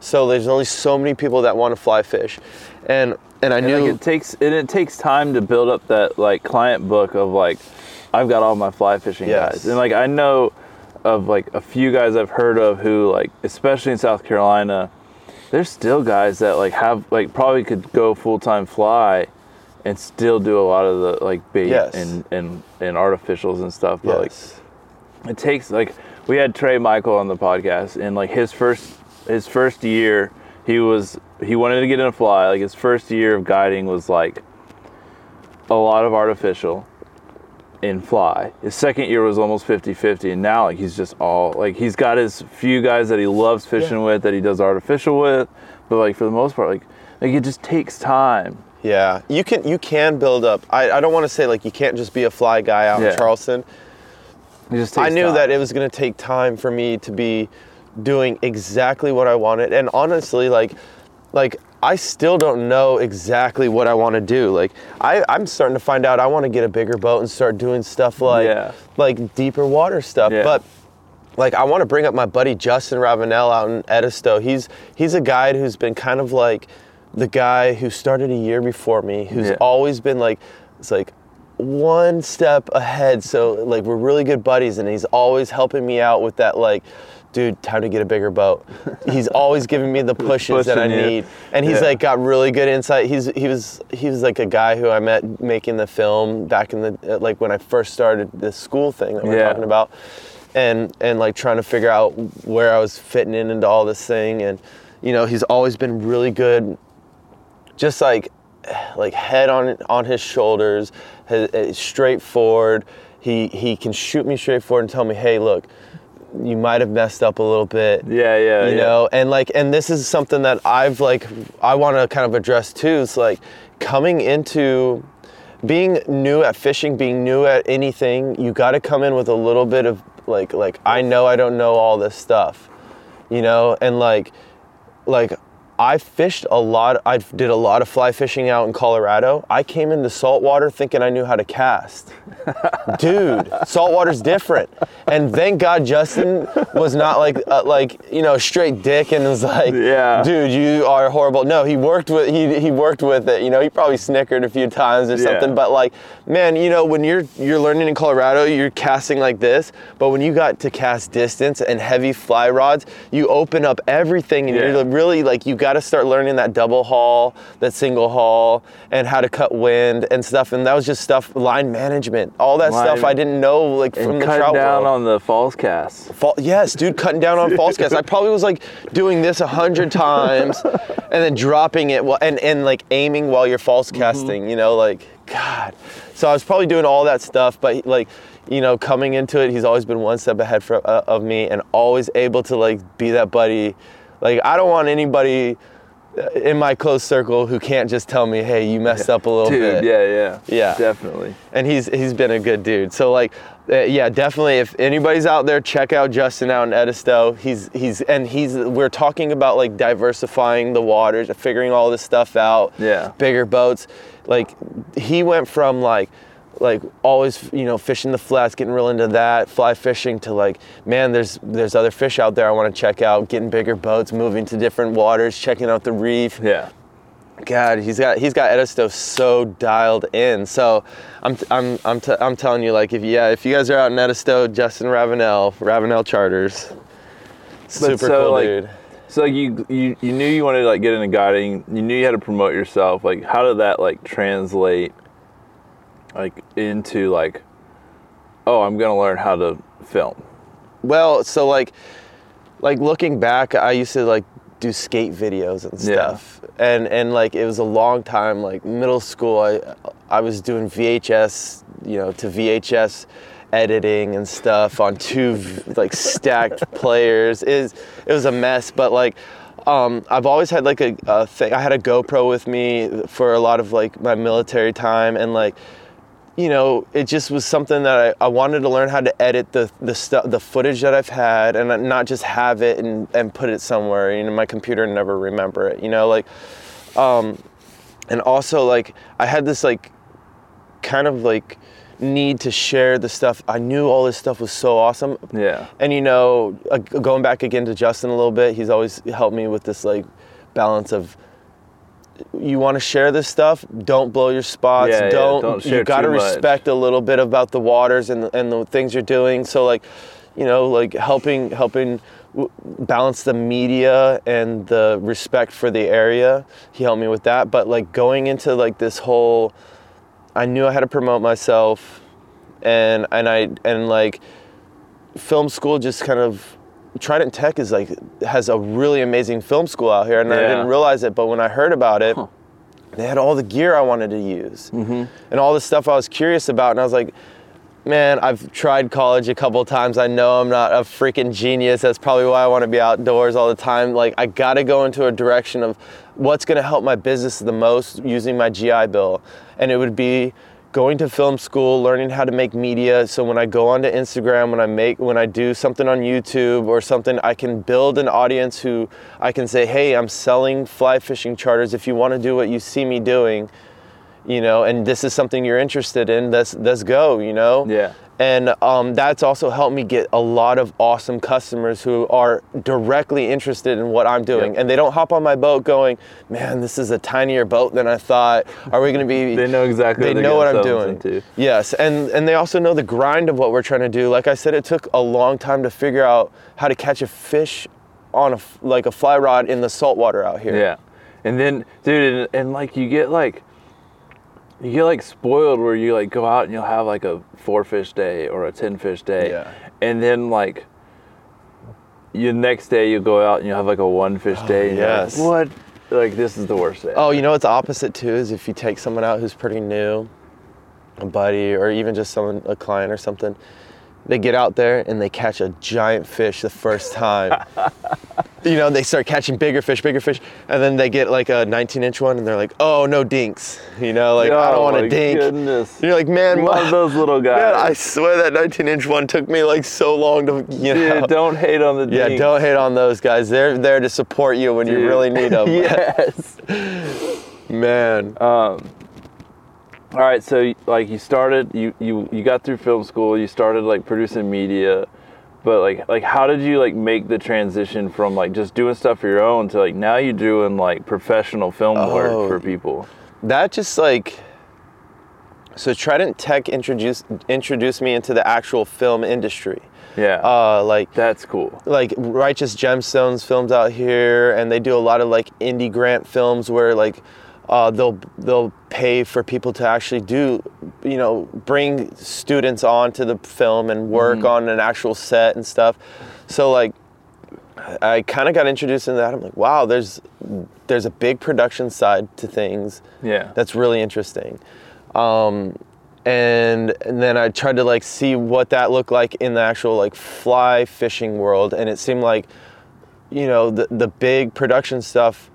So there's only so many people that want to fly fish, and and I And knew like it takes and it takes time to build up that like client book of like I've got all my fly fishing Yes. guys. And like I know of like a few guys I've heard of who like especially in South Carolina, there's still guys that like have like probably could go full time fly and still do a lot of the like bait Yes. and, and and artificials and stuff. But yes, like it takes like we had Trey Michael on the podcast and like his first his first year he was he wanted to get in a fly like his first year of guiding was like a lot of artificial in fly his second year was almost 50-50 and now like he's just all like he's got his few guys that he loves fishing Yeah. with that he does artificial with but like for the most part like like it just takes time yeah. You can you can build up. I, I don't want to say like you can't just be a fly guy out Yeah. in Charleston. it just takes I knew time. that it was going to take time for me to be doing exactly what I wanted. And honestly, like, like I still don't know exactly what I want to do. Like, I, I'm starting to find out I want to get a bigger boat and start doing stuff like, Yeah. like deeper water stuff. Yeah. But like I want to bring up my buddy Justin Ravenel out in Edisto. He's he's a guide who's been kind of like the guy who started a year before me, who's Yeah. always been like it's like one step ahead. So like we're really good buddies, and he's always helping me out with that like. Dude, time to get a bigger boat. He's always giving me the pushes that I you. need, and he's Yeah. like got really good insight. He's he was he was like a guy who I met making the film back in the uh, like when I first started this school thing that we're Yeah. talking about, and and like trying to figure out where I was fitting in into all this thing, and you know he's always been really good, just like like head on on his shoulders, his, uh, straightforward. He he can shoot me straight forward and tell me, hey, look, you might have messed up a little bit yeah yeah you yeah. know and like and this is something that i've like i want to kind of address too it's like coming into being new at fishing being new at anything you got to come in with a little bit of like like i know i don't know all this stuff you know and like like I fished a lot. I did a lot of fly fishing out in Colorado. I came into saltwater thinking I knew how to cast. Dude, saltwater's different. And thank God Justin was not like uh, like you know straight dick and was like, Yeah. dude, you are horrible. No, he worked with he he worked with it. You know, he probably snickered a few times or Yeah. something. But like, man, you know, when you're you're learning in Colorado, you're casting like this. But when you got to cast distance and heavy fly rods, you open up everything, and Yeah. you're really like you got to start learning that double haul, that single haul, and how to cut wind and stuff. And that was just stuff line management, all that Line- stuff I didn't know like from and the cut trout down world. on the false cast Fall, yes, dude, cutting down on false cast. I probably was like doing this a hundred times, and then dropping it while, and and like aiming while you're false casting. You know, like God. So I was probably doing all that stuff, but like, you know, coming into it, he's always been one step ahead for, uh, of me, and always able to like be that buddy. Like I don't want anybody uh, in my close circle who can't just tell me, "Hey, you messed up a little dude bit." yeah yeah Yeah. definitely and he's he's been a good dude. So like, uh, yeah, definitely. If anybody's out there, check out Justin out in Edisto. He's he's and he's we're talking about like diversifying the waters, figuring all this stuff out. Yeah. bigger boats. Like he went from like like always you know fishing the flats getting real into that fly fishing to like man there's there's other fish out there i want to check out getting bigger boats moving to different waters checking out the reef yeah God, he's got he's got Edisto so dialed in. So I'm I'm I'm, t- I'm telling you, like if yeah, if you guys are out in Edisto, Justin Ravenel, Ravenel Charters, super so, cool like, dude. So like you, you you knew you wanted to like get into guiding. You knew you had to promote yourself. Like how did that like translate like into like oh I'm gonna learn how to film. Well, so like like looking back, I used to like do skate videos and Yeah. stuff. And and like it was a long time like middle school I I was doing VHS, you know, to VHS editing and stuff on two like stacked players. Is it was a mess, but like um, I've always had like a, a thing. I had a GoPro with me for a lot of like my military time, and like you know, it just was something that I, I wanted to learn how to edit the the stuff, the footage that I've had, and not just have it and, and put it somewhere. You know, my computer never remember it. You know, like, um, and also like I had this like kind of like need to share the stuff. I knew all this stuff was so awesome. Yeah. And you know, going back again to Justin a little bit, he's always helped me with this like balance of you want to share this stuff, don't blow your spots. Yeah, yeah, don't, don't share you got to too much. respect a little bit about the waters and and the things you're doing. So like, you know, like helping helping balance the media and the respect for the area. He helped me with that, but like going into like this whole I knew I had to promote myself and and I and like film school just kind of Trident Tech is like has a really amazing film school out here and I didn't realize it but when I heard about it they had all the gear I wanted to use mm-hmm. and all the stuff I was curious about and I was like man I've tried college a couple times. I know I'm not a freaking genius. That's probably why I want to be outdoors all the time. Like I got to go into a direction of what's going to help my business the most using my GI Bill. And it would be going to film school learning how to make media. So when i go onto instagram when i make when i do something on youtube or something i can build an audience who i can say hey i'm selling fly fishing charters. If you want to do what you see me doing you know and this is something you're interested in let's let's go you know? Yeah. And um, that's also helped me get a lot of awesome customers who are directly interested in what I'm doing. Yep. And they don't hop on my boat going, man, this is a tinier boat than I thought. Are we going to be. They know exactly They what know what I'm doing. into. Yes. And, and they also know the grind of what we're trying to do. Like I said, it took a long time to figure out how to catch a fish on a, like a fly rod in the saltwater out here. Yeah. And then, dude, and, and like you get like, you get like spoiled where you like go out and you'll have like a four fish day or a 10 fish day. Yeah. And then like, your next day you go out and you have like a one fish oh, day. And Oh, yes. You're like, what? Like, this is the worst day. Oh, you know what's opposite too is if you take someone out who's pretty new, a buddy, or even just someone, a client or something, they get out there and they catch a giant fish the first time. you know, they start catching bigger fish, bigger fish, and then they get like a 19 inch one and they're like, oh, no dinks. You know, like, I don't Oh want to dink. Goodness. You're like, man, Love my- those little guys. man, I swear that 19 inch one took me like so long to, you know. Dude, don't hate on the yeah, don't hate on those guys. They're there to support you when you really need them. yes. Man. Um, All right, so like you started, you you you got through film school, you started like producing media, but like like how did you like make the transition from like just doing stuff for your own to like now you're doing like professional film Oh. work for people? that just like so Trident Tech introduced introduced me into the actual film industry. Yeah, Uh, like that's cool. like Righteous Gemstones films out here, and they do a lot of like indie grant films where like uh, they'll they'll pay for people to actually do you know bring students onto the film and work on an actual set and stuff. So like I kind of got introduced into that. I'm like, wow, there's there's a big production side to things Yeah, that's really interesting. Um, and and then I tried to like see what that looked like in the actual like fly fishing world, and it seemed like, you know, the the big production stuff.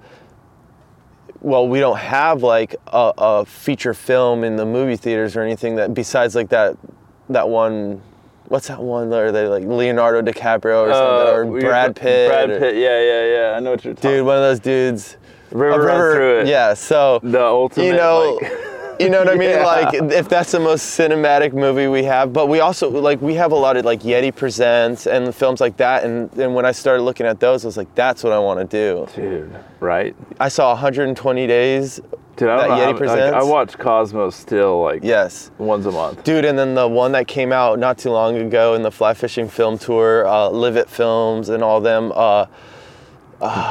Well, we don't have like a, a feature film in the movie theaters or anything that besides like that that one. What's that one? Or they like Leonardo DiCaprio or Uh, something, or Brad Pitt. Brad or- Pitt. Yeah, yeah, yeah. I know what you're talking. dude, one of those dudes. River, Run through it. Yeah, so The ultimate. you know like- you know what i mean Yeah. like if that's the most cinematic movie we have but we also like we have a lot of like yeti presents and films like that and and when i started looking at those i was like that's what i want to do dude, right? i saw 120 days Dude, I, That Yeti Presents? I watch Cosmos still like yes once a month. dude and then the one that came out not too long ago in the fly fishing film tour uh, live it films and all them uh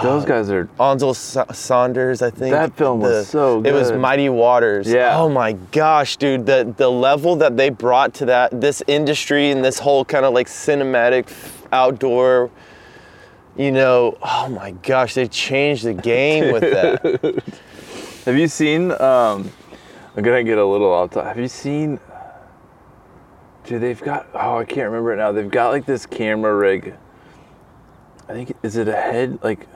Those guys are Ansel Sa- Saunders, I think. That film was so good. It was. Mighty Waters. Yeah. Oh my gosh, dude, the the level that they brought to that this industry and this whole kind of like cinematic outdoor, you know, oh my gosh, they changed the game with that. Have you seen? Um, I'm gonna get a little off top. Have you seen? Dude, they've got. Oh, I can't remember it now. They've got like this camera rig. I think is it a head like.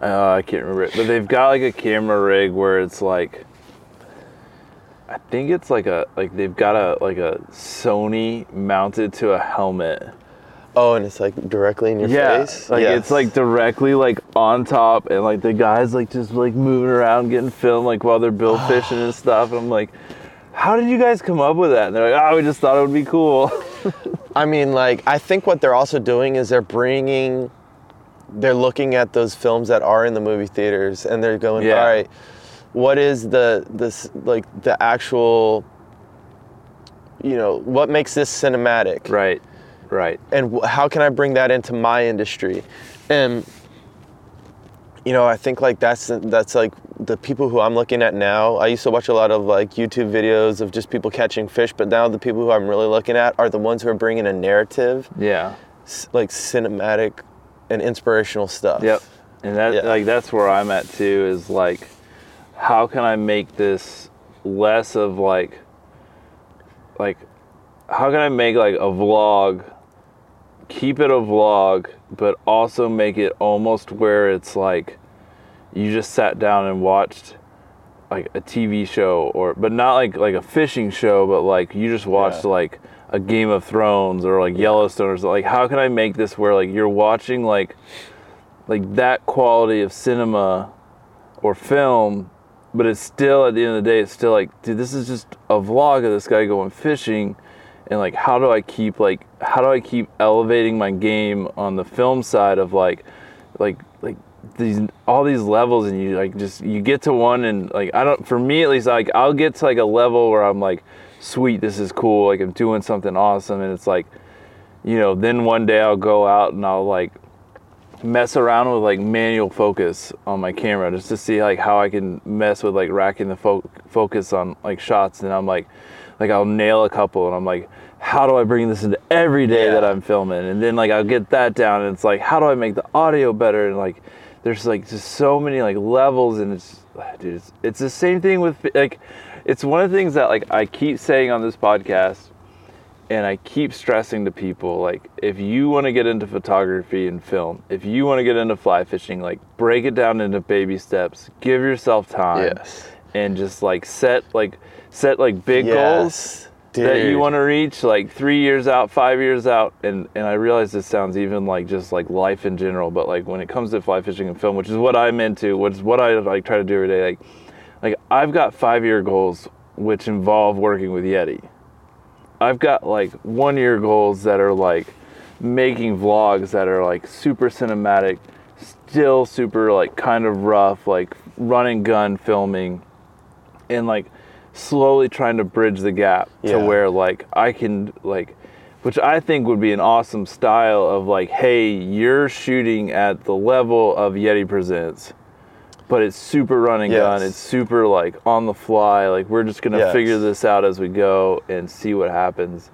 Uh, I can't remember it, but they've got like a camera rig where it's like. I think it's like a like they've got a like a Sony mounted to a helmet. Oh, and it's like directly in your yeah, face. like Yes. it's like directly like on top, and like the guys like just like moving around, getting filmed like while they're bill fishing and stuff. And I'm like, how did you guys come up with that? And they're like, oh, we just thought it would be cool. I mean, like, I think what they're also doing is they're bringing, they're looking at those films that are in the movie theaters, and they're going, Yeah. all right, what is the this like the actual, you know, what makes this cinematic, right, right. and wh- how can I bring that into my industry, and you know, I think like that's that's like the people who I'm looking at now. I used to watch a lot of like YouTube videos of just people catching fish, but now the people who I'm really looking at are the ones who are bringing a narrative Yeah. like cinematic and inspirational stuff. Yep. And that Yeah. like that's where I'm at too is like how can I make this less of like like how can I make like a vlog keep it a vlog but also make it almost where it's like you just sat down and watched like a TV show or but not like like a fishing show but like you just watched Yeah. like a Game of Thrones or like Yellowstone or something. like how can I make this where like you're watching like like that quality of cinema or film but it's still at the end of the day it's still like dude this is just a vlog of this guy going fishing and like how do I keep like how do I keep elevating my game on the film side of like like like these all these levels and you like just you get to one and like I don't for me at least like I'll get to like a level where I'm like sweet this is cool like I'm doing something awesome and it's like you know then one day I'll go out and I'll like mess around with like manual focus on my camera just to see like how I can mess with like racking the fo- focus on like shots and I'm like like I'll nail a couple and I'm like how do I bring this into every day Yeah. that I'm filming and then like I'll get that down and it's like how do I make the audio better and like there's like just so many like levels and it's dude it's, it's the same thing with like it's one of the things that like I keep saying on this podcast and I keep stressing to people like if you want to get into photography and film, if you want to get into fly fishing, like break it down into baby steps. Give yourself time Yes. And just like set like set like big goals Yes. that you want to reach like 3 years out, 5 years out and and I realize this sounds even like just like life in general, but like when it comes to fly fishing and film, which is what I'm into, which is what I like try to do every day like like I've got 5 year goals which involve working with Yeti. I've got like one year goals that are like making vlogs that are like super cinematic, still super like kind of rough, like running gun filming, and like slowly trying to bridge the gap Yeah. to where like I can like which I think would be an awesome style of like, hey, you're shooting at the level of Yeti Presents, but it's super running gun. Yes. It's super like on the fly. Like we're just gonna Yes. figure this out as we go and see what happens.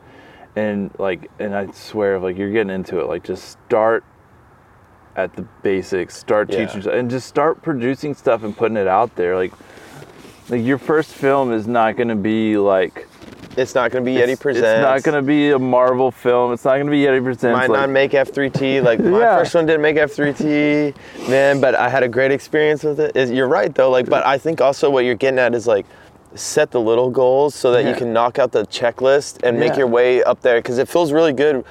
And like, and I swear, like you're getting into it. Like just start at the basics. Start Yeah. teaching, and just start producing stuff and putting it out there. Like, like your first film is not gonna be like It's not going to be Yeti Presents. It's not gonna be a Marvel film. It's not gonna be Yeti Presents. Might like- not make F3T. Like my Yeah. first one didn't make F3T, man. But I had a great experience with it. Is you're right though. Like, but I think also what you're getting at is like set the little goals so that you can knock out the checklist and make Yeah. your way up there because it feels really good.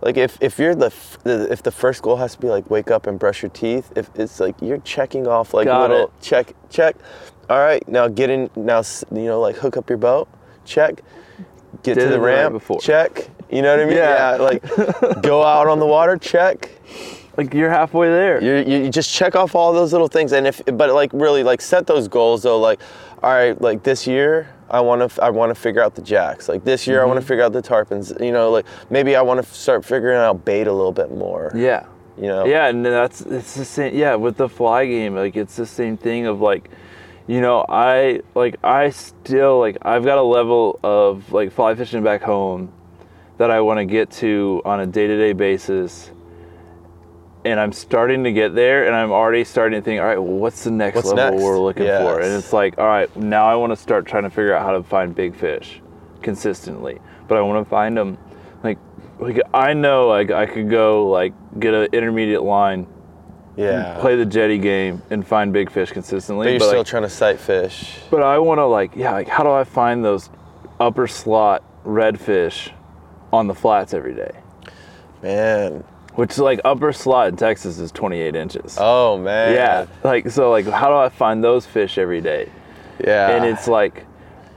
Like if, if you're the, f- the if the first goal has to be like wake up and brush your teeth, if it's like you're checking off like Got little it. check check. All right, now get in now you know like hook up your boat, check. Get Did to the ramp, before. check. You know what I mean? Yeah. like go out on the water, check. like you're halfway there. You you just check off all those little things, and if but like really like set those goals though. Like, all right, like this year I want to I want to figure out the jacks. Like this year I Mm-hmm. want to figure out the tarpons. You know, like maybe I want to start figuring out bait a little bit more. yeah. You know. Yeah, and that's it's the same. Yeah, with the fly game, like it's the same thing of like, you know, I like I still like I've got a level of like fly fishing back home that I want to get to on a day to day basis. And I'm starting to get there, and I'm already starting to think, all right, well, what's the next What's level next? we're looking for? And it's like, all right, now I want to start trying to figure out how to find big fish consistently. But I want to find them, like, like I know like I could go like get an intermediate line Yeah. play the jetty game and find big fish consistently. but you're but, still like, trying to sight fish. but I want to like, yeah, like how do I find those upper slot redfish on the flats every day? Man. Which like upper slot in Texas is 28 inches. Oh man. yeah, like so like how do I find those fish every day? Yeah. And it's like,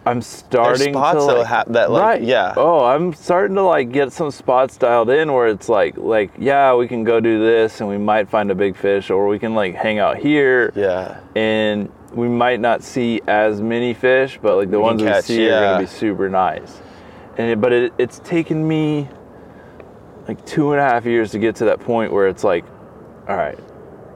I'm starting spots to like, have that, like, right. yeah. Oh, I'm starting to like get some spots dialed in where it's like like yeah, we can go do this and we might find a big fish or we can like hang out here Yeah. and we might not see as many fish, but like the We ones we catch, see are gonna be super nice. And it, but it, it's taken me like two and a half years to get to that point where it's like, all right,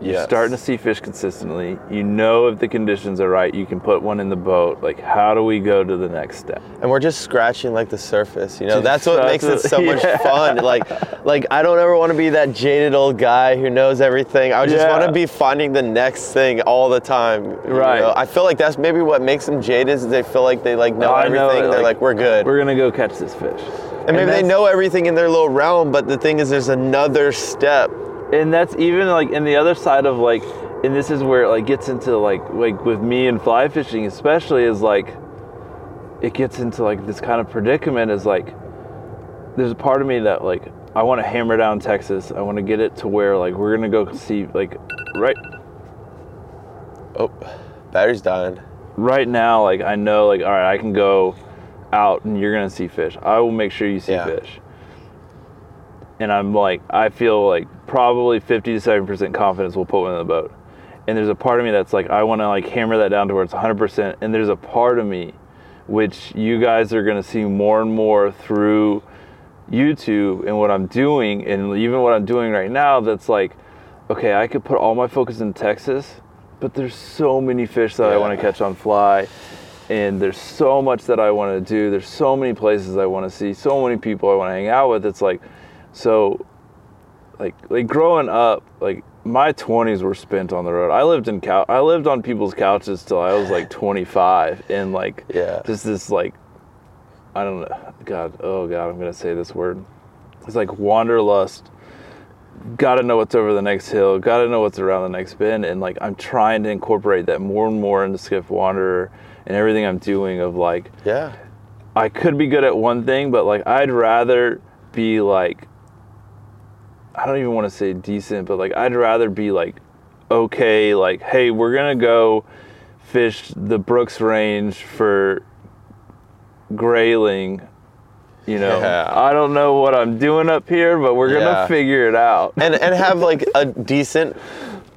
you're starting to see fish consistently. You know if the conditions are right, you can put one in the boat. Like, how do we go to the next step? and we're just scratching like the surface you know that's what makes it so much yeah. fun like like i don't ever want to be that jaded old guy who knows everything i just want to be finding the next thing all the time you Right. know? i feel like that's maybe what makes them jaded is they feel like they like know I everything it, they're like, we're good We're gonna go catch this fish. and maybe they know everything in their little realm but the thing is there's another step and that's even like in the other side of like and this is where it like gets into like like with me and fly fishing especially is like it gets into like this kind of predicament is like there's a part of me that like I want to hammer down Texas. I want to get it to where like we're gonna go see like right oh battery's dying right now like I know like all right I can go out and you're gonna see fish. I will make sure you see Yeah. fish. And I'm like I feel like probably 50 to 70 percent confidence we'll put one in the boat. And there's a part of me that's like I want to like hammer that down to where it's 100 percent. And there's a part of me which you guys are gonna see more and more through YouTube and what I'm doing and even what I'm doing right now that's like okay I could put all my focus in Texas but there's so many fish that I want to catch on fly. And there's so much that I want to do. There's so many places I want to see. So many people I want to hang out with. It's like so like like growing up like my 20s were spent on the road I lived in cou- I lived on people's couches till I was like 25 and like Yeah. just this like I don't know god oh god I'm going to say this word it's like wanderlust got to know what's over the next hill, got to know what's around the next bend, and like I'm trying to incorporate that more and more into Skiff Wanderer and everything I'm doing. Of like, yeah I could be good at one thing, but like I'd rather be like, I don't even want to say decent, but like I'd rather be like, okay, like hey, we're gonna go fish the Brooks Range for grayling. You know, Yeah. I don't know what I'm doing up here, but we're gonna Yeah. figure it out and and have like a decent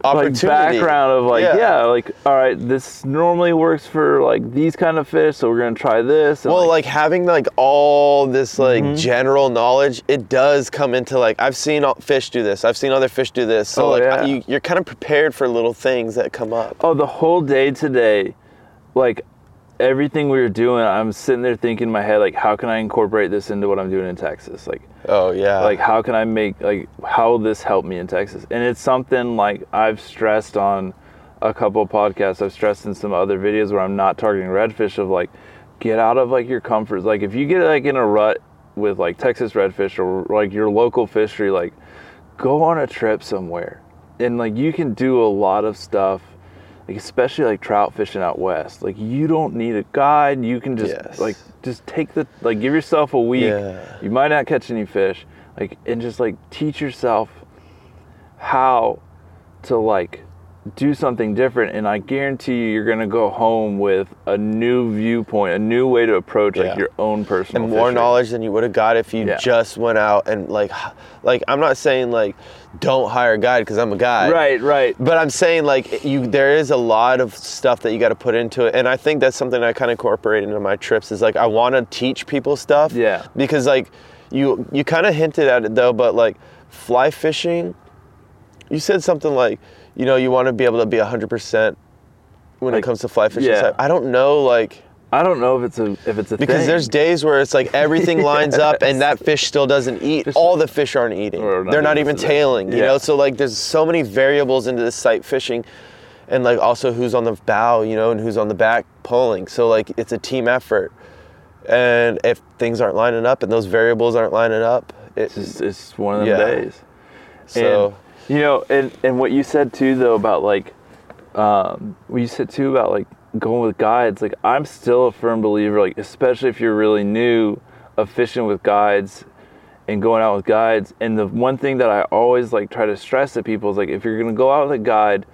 like background of like yeah. Yeah. like all right this normally works for like these kind of fish so we're gonna try this and, Well, like having like all this like Mm-hmm. general knowledge, it does come into like I've seen all- fish do this. I've seen other fish do this. So Oh, like yeah. you, you're kind of prepared for little things that come up. oh the whole day today like everything we were doing i'm sitting there thinking in my head like how can i incorporate this into what i'm doing in texas? Like Oh yeah. like how can i make like how will this help me in texas? And it's something like i've stressed on a couple podcasts. I've stressed in some other videos where i'm not targeting redfish of like get out of like your comforts like if you get like in a rut with like texas redfish or like your local fishery like go on a trip somewhere. And like you can do a lot of stuff like especially like trout fishing out west like you don't need a guide you can just Yes. like just take the like give yourself a week Yeah. you might not catch any fish like and just like teach yourself how to like do something different and i guarantee you you're gonna go home with a new viewpoint a new way to approach Yeah. like your own personal and more fishing. knowledge than you would have got if you Yeah. just went out and like like I'm not saying like don't hire a guide because I'm a guide. right right But I'm saying like you there is a lot of stuff that you got to put into it and I think that's something I kind of incorporate into my trips is like I want to teach people stuff. Yeah. Because like you you kind of hinted at it though but like fly fishing you said something like you know you want to be able to be 100% when Like, it comes to fly fishing. yeah. I don't know like i don't know if it's a if it's a because thing. there's days where it's like everything lines up and that fish still doesn't eat. All the fish aren't eating. Not They're not even tailing. You Yeah. know, so like there's so many variables into this sight fishing, and like also who's on the bow, you know, and who's on the back pulling. So like it's a team effort, and if things aren't lining up and those variables aren't lining up, it, it's, just, it's one of them Yeah. days so And, you know, and and what you said too though about like, um, what you said too about like going with guides. Like I'm still a firm believer, like especially if you're really new, of fishing with guides, and going out with guides. And the one thing that I always like try to stress to people is like if you're gonna go out with a guide,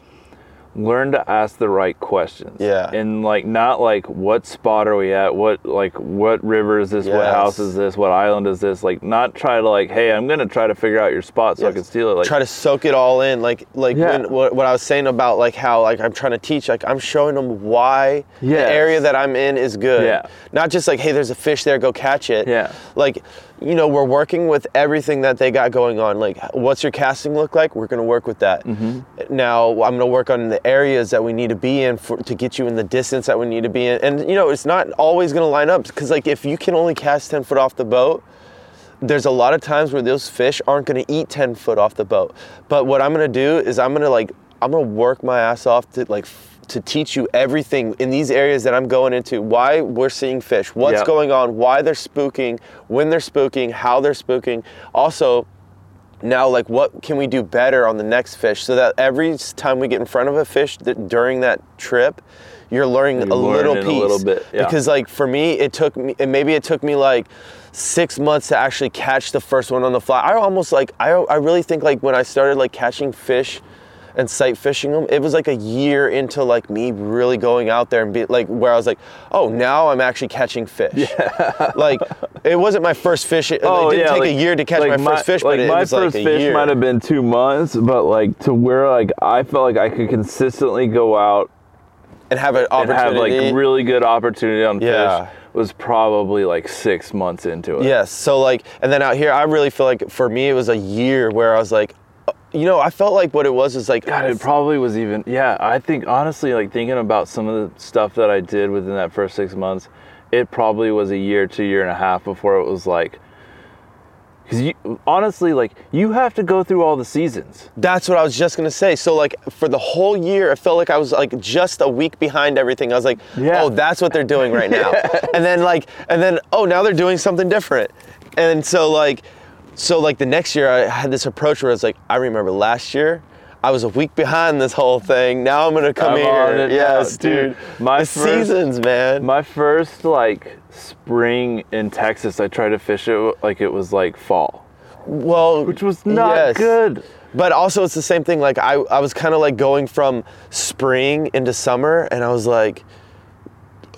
learn to ask the right questions. Yeah. And like not like what spot are we at? What like what river is this? What house is this? What island is this? Like not try to like, hey, I'm gonna try to figure out your spot so I can steal it. Like try to soak it all in like like Yeah. when, what, what i was saying about like how like i'm trying to teach like i'm showing them why Yes. the area that i'm in is good Yeah. not just like hey there's a fish there go catch it Yeah. like you know we're working with everything that they got going on. Like what's your casting look like? We're going to work with that. Mm-hmm. now i'm going to work on the areas that we need to be in for, to get you in the distance that we need to be in. And you know it's not always going to line up because like if you can only cast 10 foot off the boat there's a lot of times where those fish aren't going to eat 10 foot off the boat. But what i'm going to do is i'm going to like i'm going to work my ass off to like to teach you everything in these areas that i'm going into why we're seeing fish what's Yep. going on why they're spooking when they're spooking how they're spooking also now like what can we do better on the next fish so that every time we get in front of a fish that during that trip you're learning You're a little learning a piece little bit, yeah. because like for me it took me and maybe it took me like six months to actually catch the first one on the fly i almost like i, I really think like when i started like catching fish and sight fishing them it was like a year into like me really going out there and be like where i was like oh now i'm actually catching fish yeah. like it wasn't my first fish it, it oh, didn't take a year to catch Oh, like my, first fish like but it my was first like a fish year. might have been two months, but like to where like I felt like I could consistently go out and have an opportunity. and have like really good opportunity on Yeah. fish was probably like six months into it. Yes. So like, and then out here, I really feel like for me, it was a year where I was like, you know, I felt like what it was is like, God, it probably was even. Yeah, I think honestly, like thinking about some of the stuff that I did within that first six months, it probably was a year two year and a half before it was like. Because you honestly, like, you have to go through all the seasons. that's what I was just gonna say. So like, for the whole year, I felt like I was like just a week behind everything. I was like, Yeah. oh, that's what they're doing right now. And then like, and then oh, now they're doing something different. And so like, so like the next year, I had this approach where I was like, I remember last year. I was a week behind this whole thing. Now I'm gonna come I'm here. on it now, yes, dude. dude. My the first- seasons, man. My first like spring in Texas, I tried to fish it like it was like fall, well, which was not yes. good. But also, it's the same thing. Like I, I was kind of like going from spring into summer, and I was like,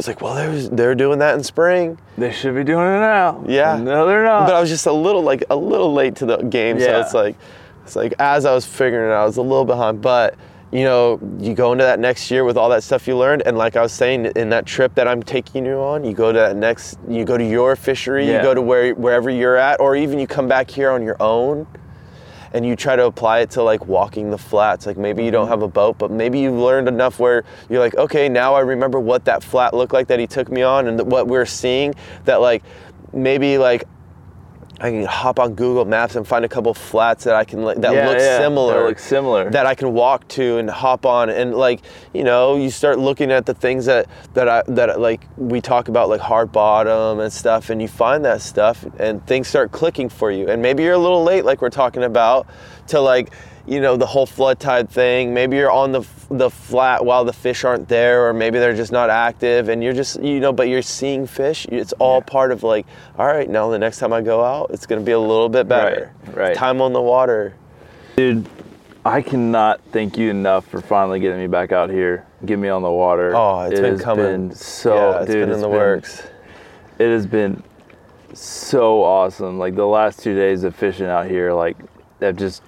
was like, well, they're they're doing that in spring. They should be doing it now. Yeah. No, they're not. But I was just a little like a little late to the game, yeah. so it's like, it's like as I was figuring it out, I was a little behind. But you know, you go into that next year with all that stuff you learned, and like I was saying, in that trip that I'm taking you on, you go to that next, you go to your fishery, Yeah. you go to where wherever you're at, or even you come back here on your own. And you try to apply it to like walking the flats. Like maybe you don't Mm-hmm. have a boat, but maybe you've learned enough where you're like, okay, now I remember what that flat looked like that he took me on and what we're seeing. That like maybe like I can hop on Google Maps and find a couple flats that I can like that Yeah, look yeah, that similar. look similar. That I can walk to and hop on and like you know you start looking at the things that that I that like we talk about like hard bottom and stuff and you find that stuff and things start clicking for you and maybe you're a little late like we're talking about to like you know the whole flood tide thing maybe you're on the the flat while the fish aren't there or maybe they're just not active and you're just you know but you're seeing fish it's all part of like all right now the next time I go out it's going to be a little bit better Right, right. time on the water Dude, I cannot thank you enough for finally getting me back out here, get me on the water. Oh, it's It been coming. been so, yeah, it's dude, been in it's the been- works. It has been so awesome. Like the last two days of fishing out here, like they've just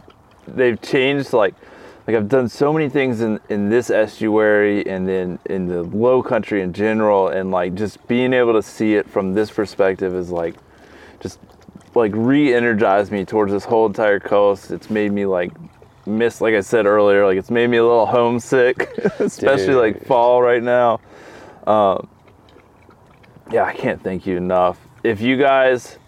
they've changed. Like like I've done so many things in in this estuary and then in the low country in general, and like just being able to see it from this perspective is like just like re-energized me towards this whole entire coast. It's made me like miss, like I said earlier, like it's made me a little homesick, especially like fall right now. Um, yeah, I can't thank you enough. If you guys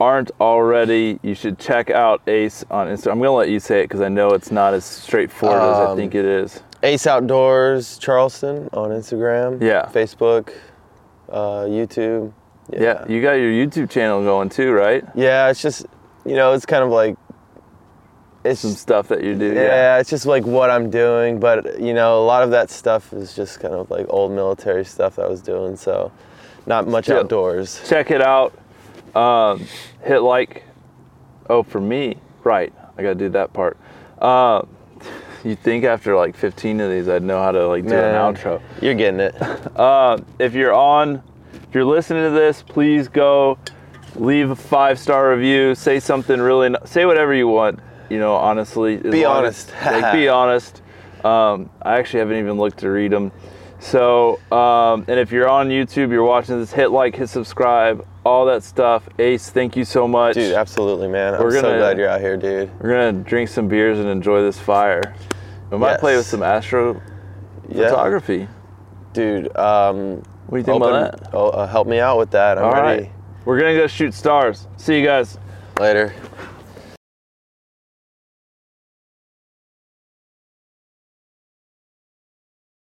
aren't already, you should check out Ace on Instagram. I'm gonna let you say it because I know it's not as straightforward as I Um, think it is. Ace Outdoors Charleston on Instagram, Yeah. Facebook, uh, YouTube. Yeah. you got your YouTube channel going too, right? Yeah, it's just you know it's kind of like it's Some stuff that you do. yeah, it's just like what I'm doing, but you know a lot of that stuff is just kind of like old military stuff that I was doing, so not much Still. outdoors. check it out. Um, hit like. Oh, for me, right? I gotta do that part. Uh, You think after like 15 of these, I'd know how to like do Man, an outro. You're getting it. Uh, if you're on, if you're listening to this, please go leave a five star review. Say something really, n- say whatever you want. You know, honestly. Be long as- honest. like, be honest. Um, I actually haven't even looked to read them. So, um, and if you're on YouTube, you're watching this, hit like, hit subscribe, all that stuff. Ace, thank you so much. Dude, absolutely, man. We're so gonna- glad you're out here, dude. We're gonna drink some beers and enjoy this fire. We might play with some astro Yeah. photography. Dude, um, What do you think open, about that? oh, uh, help me out with that. I'm All ready. right. We're gonna go shoot stars. See you guys. Later.